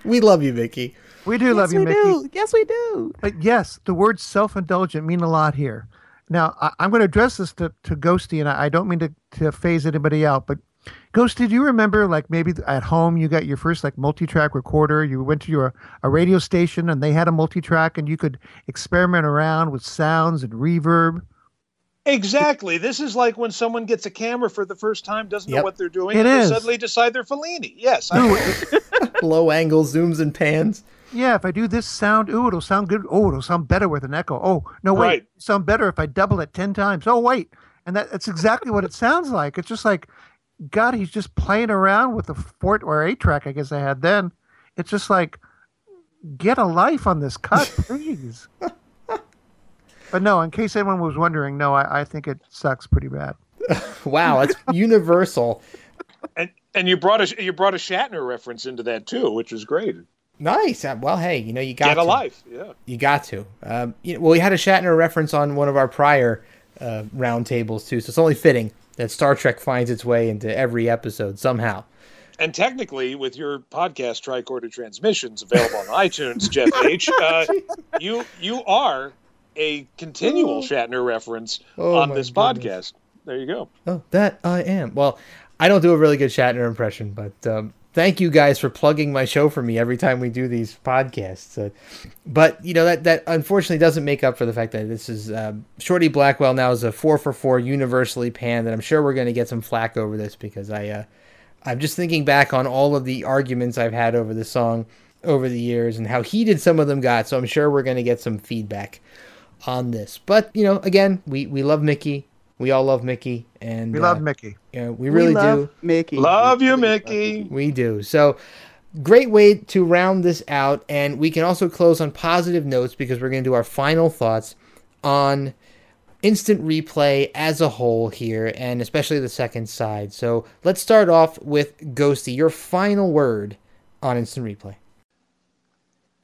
We love you, Mickey. We do yes, love you, we Mickey. do. Yes, we do. But yes, the words self-indulgent mean a lot here. Now, I, I'm going to address this to, to Ghosty, and I, I don't mean to, to phase anybody out, but Ghosty, did you remember, like, maybe at home you got your first, like, multi-track recorder? You went to your a radio station, and they had a multi-track, and you could experiment around with sounds and reverb? Exactly. This is like when someone gets a camera for the first time, doesn't know what they're doing, It and is. they suddenly decide they're Fellini. Yes, Low angle zooms and pans. Yeah, if I do this sound, ooh, it'll sound good. Oh, it'll sound better with an echo. Oh, no, wait, Right. sound better if I double it ten times. Oh, wait, and that, that's exactly what it sounds like. It's just like, God, he's just playing around with the fort or eight track. I guess I had then. It's just like, get a life on this cut, please. but no, in case anyone was wondering, no, I, I think it sucks pretty bad. Wow, that's universal. and and you brought a you brought a Shatner reference into that too, which was great. Nice. Uh, Well, hey, you know you got Get to. a life. Yeah. You got to. Um, you know, well, we had a Shatner reference on one of our prior uh, roundtables too, so it's only fitting that Star Trek finds its way into every episode somehow. And technically, with your podcast Tricorder Transmissions available on iTunes, Jeff H, uh, you you are a continual Shatner reference Oh, on this goodness. podcast. There you go. Oh, that I am. Well, I don't do a really good Shatner impression, but um, thank you guys for plugging my show for me every time we do these podcasts. Uh, but you know that that unfortunately doesn't make up for the fact that this is um, Shorty Blackwell now is a four for four universally panned, and I'm sure we're going to get some flack over this because I uh, I'm just thinking back on all of the arguments I've had over the song over the years and how heated some of them got. So I'm sure we're going to get some feedback on this. But you know, again, we we love Mickey. We all love Mickey, and We uh, love Mickey. Yeah, we really love do. Mickey. Love you, Mickey. We do. So, great way to round this out. And we can also close on positive notes because we're going to do our final thoughts on instant replay as a whole here, and especially the second side. So, let's start off with Ghosty. Your final word on instant replay.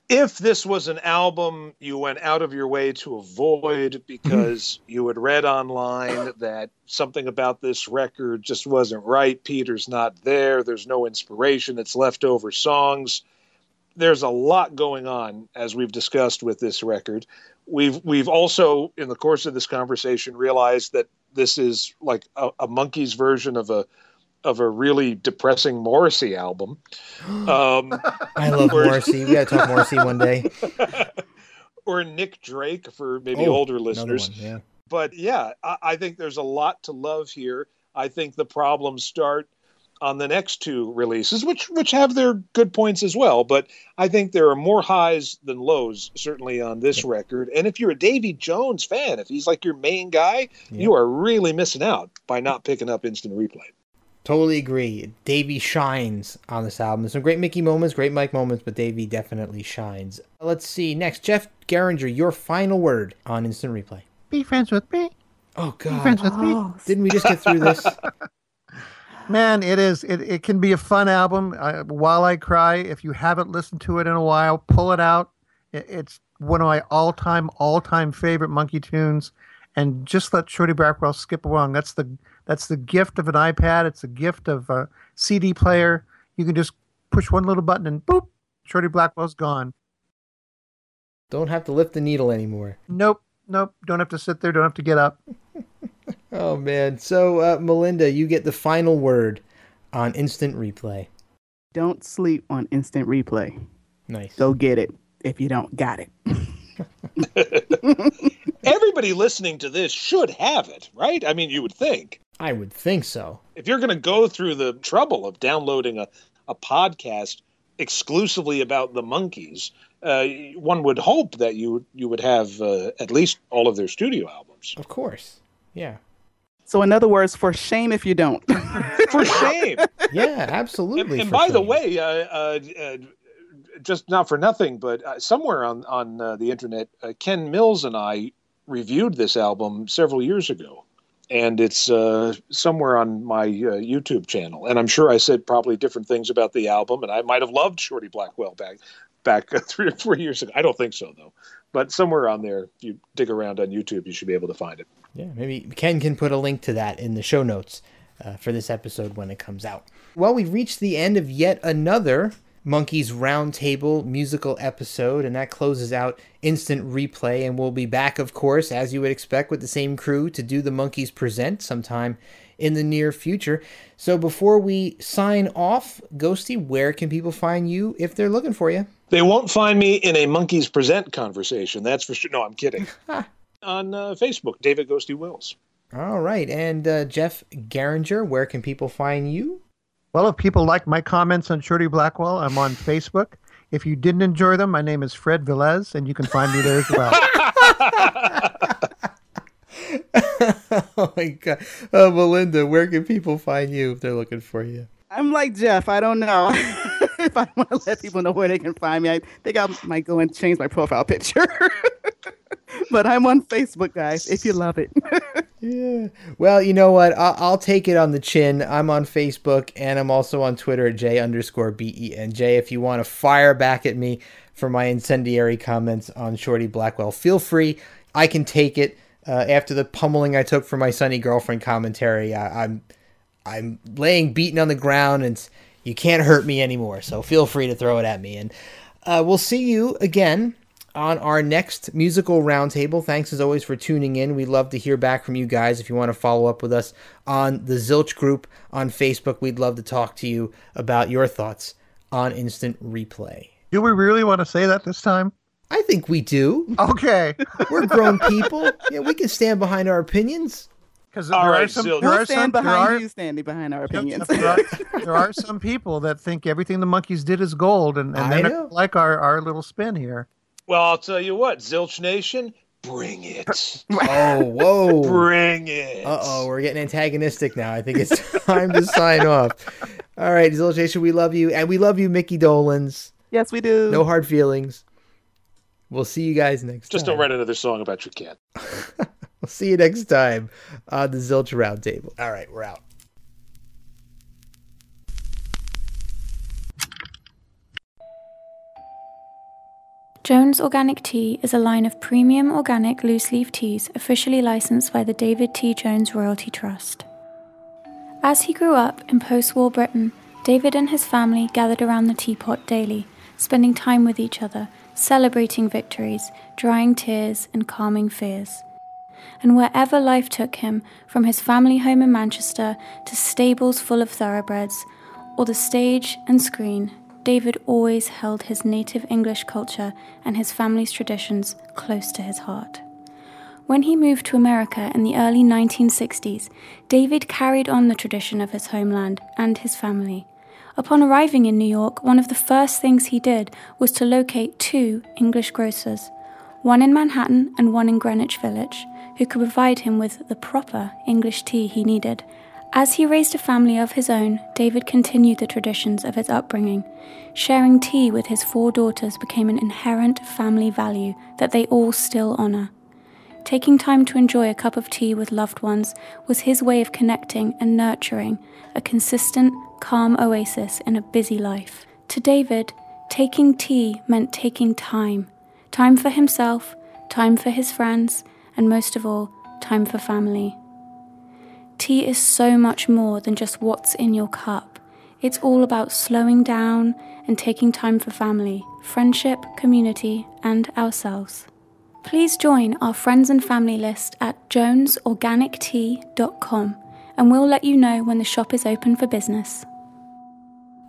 If this was an album you went out of your way to avoid because you had read online that something about this record just wasn't right, Peter's not there, there's no inspiration, it's leftover songs. There's a lot going on as we've discussed with this record. We've we've also in the course of this conversation realized that this is like a, a monkey's version of a of a really depressing Morrissey album. Um, I love Word. Morrissey. We got to talk Morrissey one day. or Nick Drake for maybe Oh, older listeners. one, yeah. But yeah, I, I think there's a lot to love here. I think the problems start on the next two releases, which which have their good points as well. But I think there are more highs than lows, certainly on this record. And if you're a Davy Jones fan, if he's like your main guy, you are really missing out by not picking up instant replay. Totally agree. Davy shines on this album. There's some great Mickey moments, great Mike moments, but Davy definitely shines. Let's see. Next, Jeff Geringer, your final word on instant replay. Be friends with me. Oh God. Be friends with me. Didn't we just get through this? Man, it is. It, it can be a fun album. Uh, While I Cry, if you haven't listened to it in a while, pull it out. It, it's one of my all time, all time favorite monkey tunes. And just let Shorty Blackwell skip along. That's the that's the gift of an iPad. It's a gift of a CD player. You can just push one little button and boop, Shorty Blackwell's gone. Don't have to lift the needle anymore. Nope, nope. Don't have to sit there. Don't have to get up. Oh man. So uh, Melinda, you get the final word on instant replay. Don't sleep on instant replay. Nice. Go get it if you don't got it. Everybody listening to this should have it, right? I mean, you would think. I would think so. if you're going to go through the trouble of downloading a, a podcast exclusively about the monkees, uh, one would hope that you you would have uh, at least all of their studio albums. Of course. Yeah. So, in other words, for shame if you don't. For shame. Yeah, absolutely. and for by the way, uh, uh, uh, just not for nothing, but uh, somewhere on on uh, the internet, uh, Ken Mills and I reviewed this album several years ago, and it's uh, somewhere on my uh, YouTube channel. And I'm sure I said probably different things about the album, and I might have loved Shorty Blackwell back back three or four years ago. I don't think so though, but somewhere on there, if you dig around on YouTube, you should be able to find it. Yeah, maybe Ken can put a link to that in the show notes uh, for this episode when it comes out. Well, we've reached the end of yet another Monkees Roundtable musical episode, and that closes out Instant Replay. And we'll be back, of course, as you would expect, with the same crew to do the Monkees Present sometime in the near future. So before we sign off, Ghosty, where can people find you if they're looking for you? They won't find me in a Monkees Present conversation. That's for sure. No, I'm kidding. on uh, Facebook, David Ghosty Wills. All right. And uh, Jeff Geringer, where can people find you? Well, if people like my comments on Shorty Blackwell, I'm on Facebook. If you didn't enjoy them, my name is Fred Velez, and you can find me there as well. oh my god. Uh, Melinda, where can people find you if they're looking for you? I'm like Jeff. I don't know if I want to let people know where they can find me. I think I might go and change my profile picture. but I'm on Facebook, guys. If you love it. Yeah. Well, you know what? I'll, I'll take it on the chin. I'm on Facebook and I'm also on Twitter at J underscore B E N J. If you want to fire back at me for my incendiary comments on Shorty Blackwell, feel free. I can take it. Uh, after the pummeling I took for my sunny girlfriend commentary, I, I'm I'm laying beaten on the ground and you can't hurt me anymore. So feel free to throw it at me. And uh, we'll see you again on our next musical roundtable. Thanks as always for tuning in. We'd love to hear back from you guys. If you want to follow up with us on the Zilch group on Facebook, we'd love to talk to you about your thoughts on instant replay. Do we really want to say that this time? I think we do. Okay. We're grown people. Yeah, we can stand behind our opinions. Because All there are right, some, Zilch. there We'll are some, stand there behind are, you, standing behind our opinions. there are, there are some people that think everything the monkees did is gold, and, and they don't like our, our little spin here. Well, I'll tell you what, Zilch Nation, bring it. Oh, whoa. Bring it. Uh oh, we're getting antagonistic now. I think it's time to sign off. All right, Zilch Nation, we love you. And we love you, Mickey Dolenz. yes, we do. No hard feelings. We'll see you guys next Just time. Just don't write another song about your cat. We'll see you next time on the Zilch Roundtable. All right, we're out. Jones Organic Tea is a line of premium organic loose leaf teas officially licensed by the David T. Jones Royalty Trust. As he grew up in post war Britain, David and his family gathered around the teapot daily, spending time with each other, celebrating victories, drying tears, and calming fears. And wherever life took him, from his family home in Manchester to stables full of thoroughbreds, or the stage and screen, David always held his native English culture and his family's traditions close to his heart. When he moved to America in the early 1960s, David carried on the tradition of his homeland and his family. Upon arriving in New York, one of the first things he did was to locate two English grocers, one in Manhattan and one in Greenwich Village, who could provide him with the proper English tea he needed. As he raised a family of his own, David continued the traditions of his upbringing. Sharing tea with his four daughters became an inherent family value that they all still honor. Taking time to enjoy a cup of tea with loved ones was his way of connecting and nurturing a consistent, calm oasis in a busy life. To David, taking tea meant taking time time for himself, time for his friends, and most of all, time for family. Tea is so much more than just what's in your cup. It's all about slowing down and taking time for family, friendship, community, and ourselves. Please join our friends and family list at jonesorganictea.com and we'll let you know when the shop is open for business.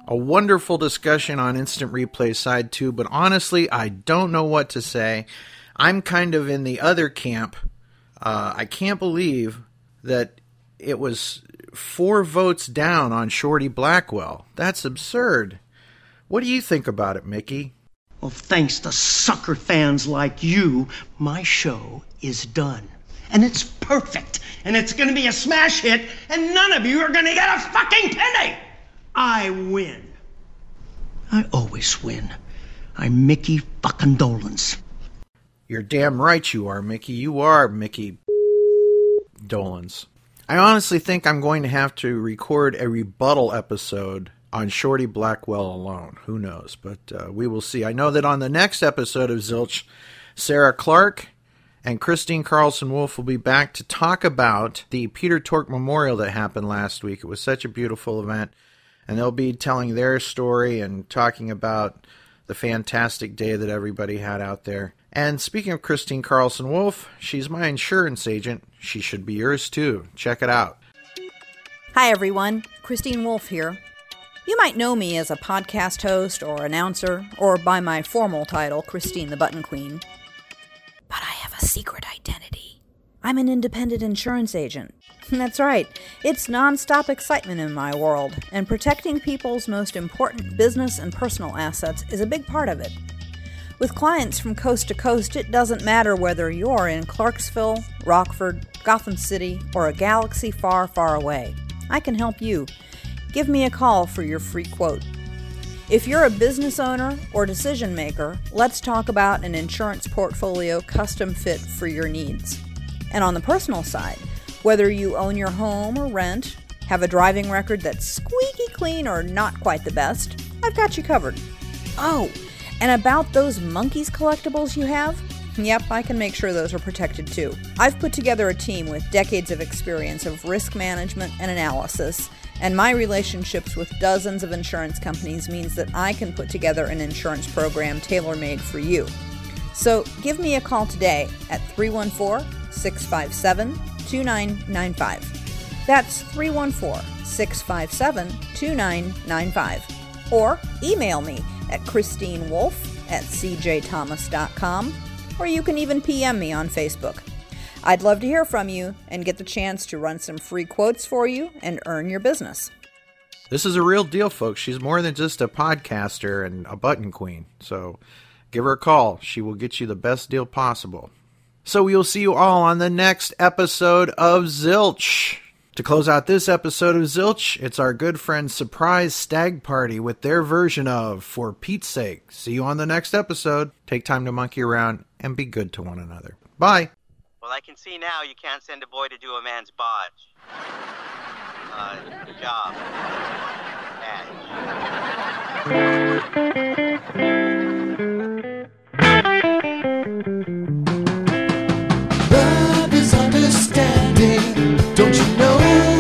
A wonderful discussion on instant replay side two, but honestly, I don't know what to say. I'm kind of in the other camp. Uh, I can't believe that it was four votes down on Shorty Blackwell. That's absurd. What do you think about it, Mickey? Well, thanks to sucker fans like you, my show is done. And it's perfect. And it's gonna be a smash hit, and none of you are gonna get a fucking penny! I win. I always win. I'm Mickey fucking Dolenz. You're damn right you are, Mickey. You are Mickey Dolenz. I honestly think I'm going to have to record a rebuttal episode on Shorty Blackwell alone. Who knows? But uh, we will see. I know that on the next episode of Zilch, Sarah Clark and Christine Carlson Wolf will be back to talk about the Peter Tork Memorial that happened last week. It was such a beautiful event. And they'll be telling their story and talking about the fantastic day that everybody had out there. And speaking of Christine Carlson Wolf, she's my insurance agent. She should be yours too. Check it out. Hi, everyone. Christine Wolf here. You might know me as a podcast host or announcer, or by my formal title, Christine the Button Queen. But I have a secret identity. I'm an independent insurance agent. That's right, it's nonstop excitement in my world, and protecting people's most important business and personal assets is a big part of it. With clients from coast to coast, it doesn't matter whether you're in Clarksville, Rockford, Gotham City, or a galaxy far, far away. I can help you. Give me a call for your free quote. If you're a business owner or decision maker, let's talk about an insurance portfolio custom fit for your needs. And on the personal side, whether you own your home or rent, have a driving record that's squeaky clean or not quite the best, I've got you covered. Oh, and about those monkees collectibles you have? Yep, I can make sure those are protected too. I've put together a team with decades of experience of risk management and analysis, and my relationships with dozens of insurance companies means that I can put together an insurance program tailor made for you. So give me a call today at 314 657 2995. That's 314 657 2995. Or email me at christinewolf at cjthomas.com, or you can even PM me on Facebook. I'd love to hear from you and get the chance to run some free quotes for you and earn your business. This is a real deal, folks. She's more than just a podcaster and a button queen. So give her a call. She will get you the best deal possible. So we will see you all on the next episode of Zilch. To close out this episode of Zilch, it's our good friend's surprise stag party with their version of For Pete's Sake. See you on the next episode. Take time to monkey around and be good to one another. Bye. Well, I can see now you can't send a boy to do a man's bodge. Uh, job. Love Don't you know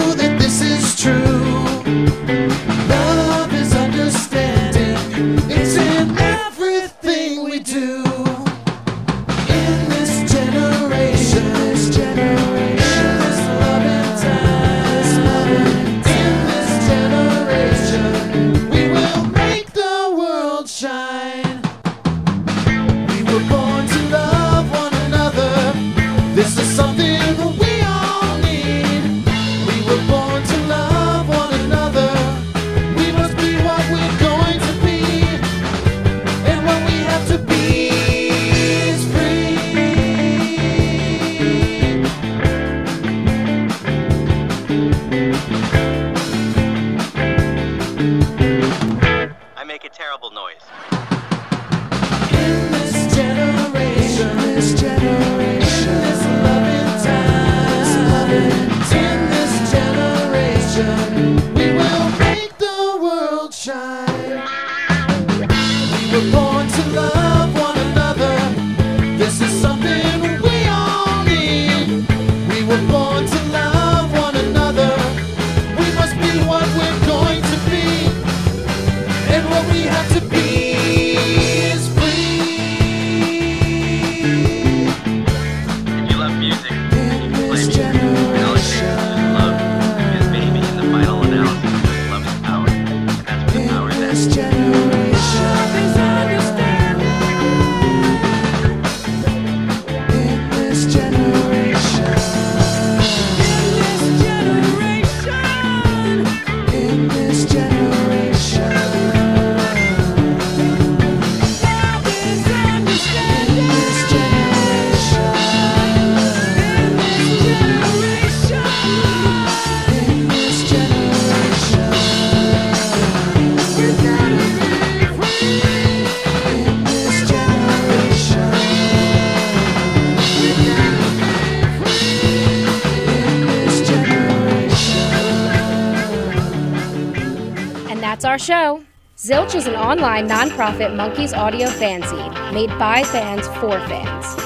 Zilch is an online nonprofit monkees audio fanzine made by fans for fans.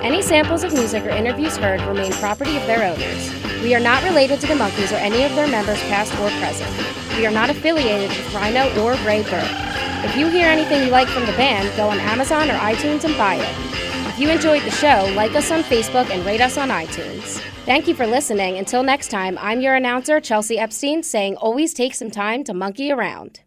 Any samples of music or interviews heard remain property of their owners. We are not related to the monkees or any of their members, past or present. We are not affiliated with Rhino or Ray. If you hear anything you like from the band, go on Amazon or iTunes and buy it. If you enjoyed the show, like us on Facebook and rate us on iTunes. Thank you for listening. Until next time, I'm your announcer, Chelsea Epstein, saying always take some time to monkey around.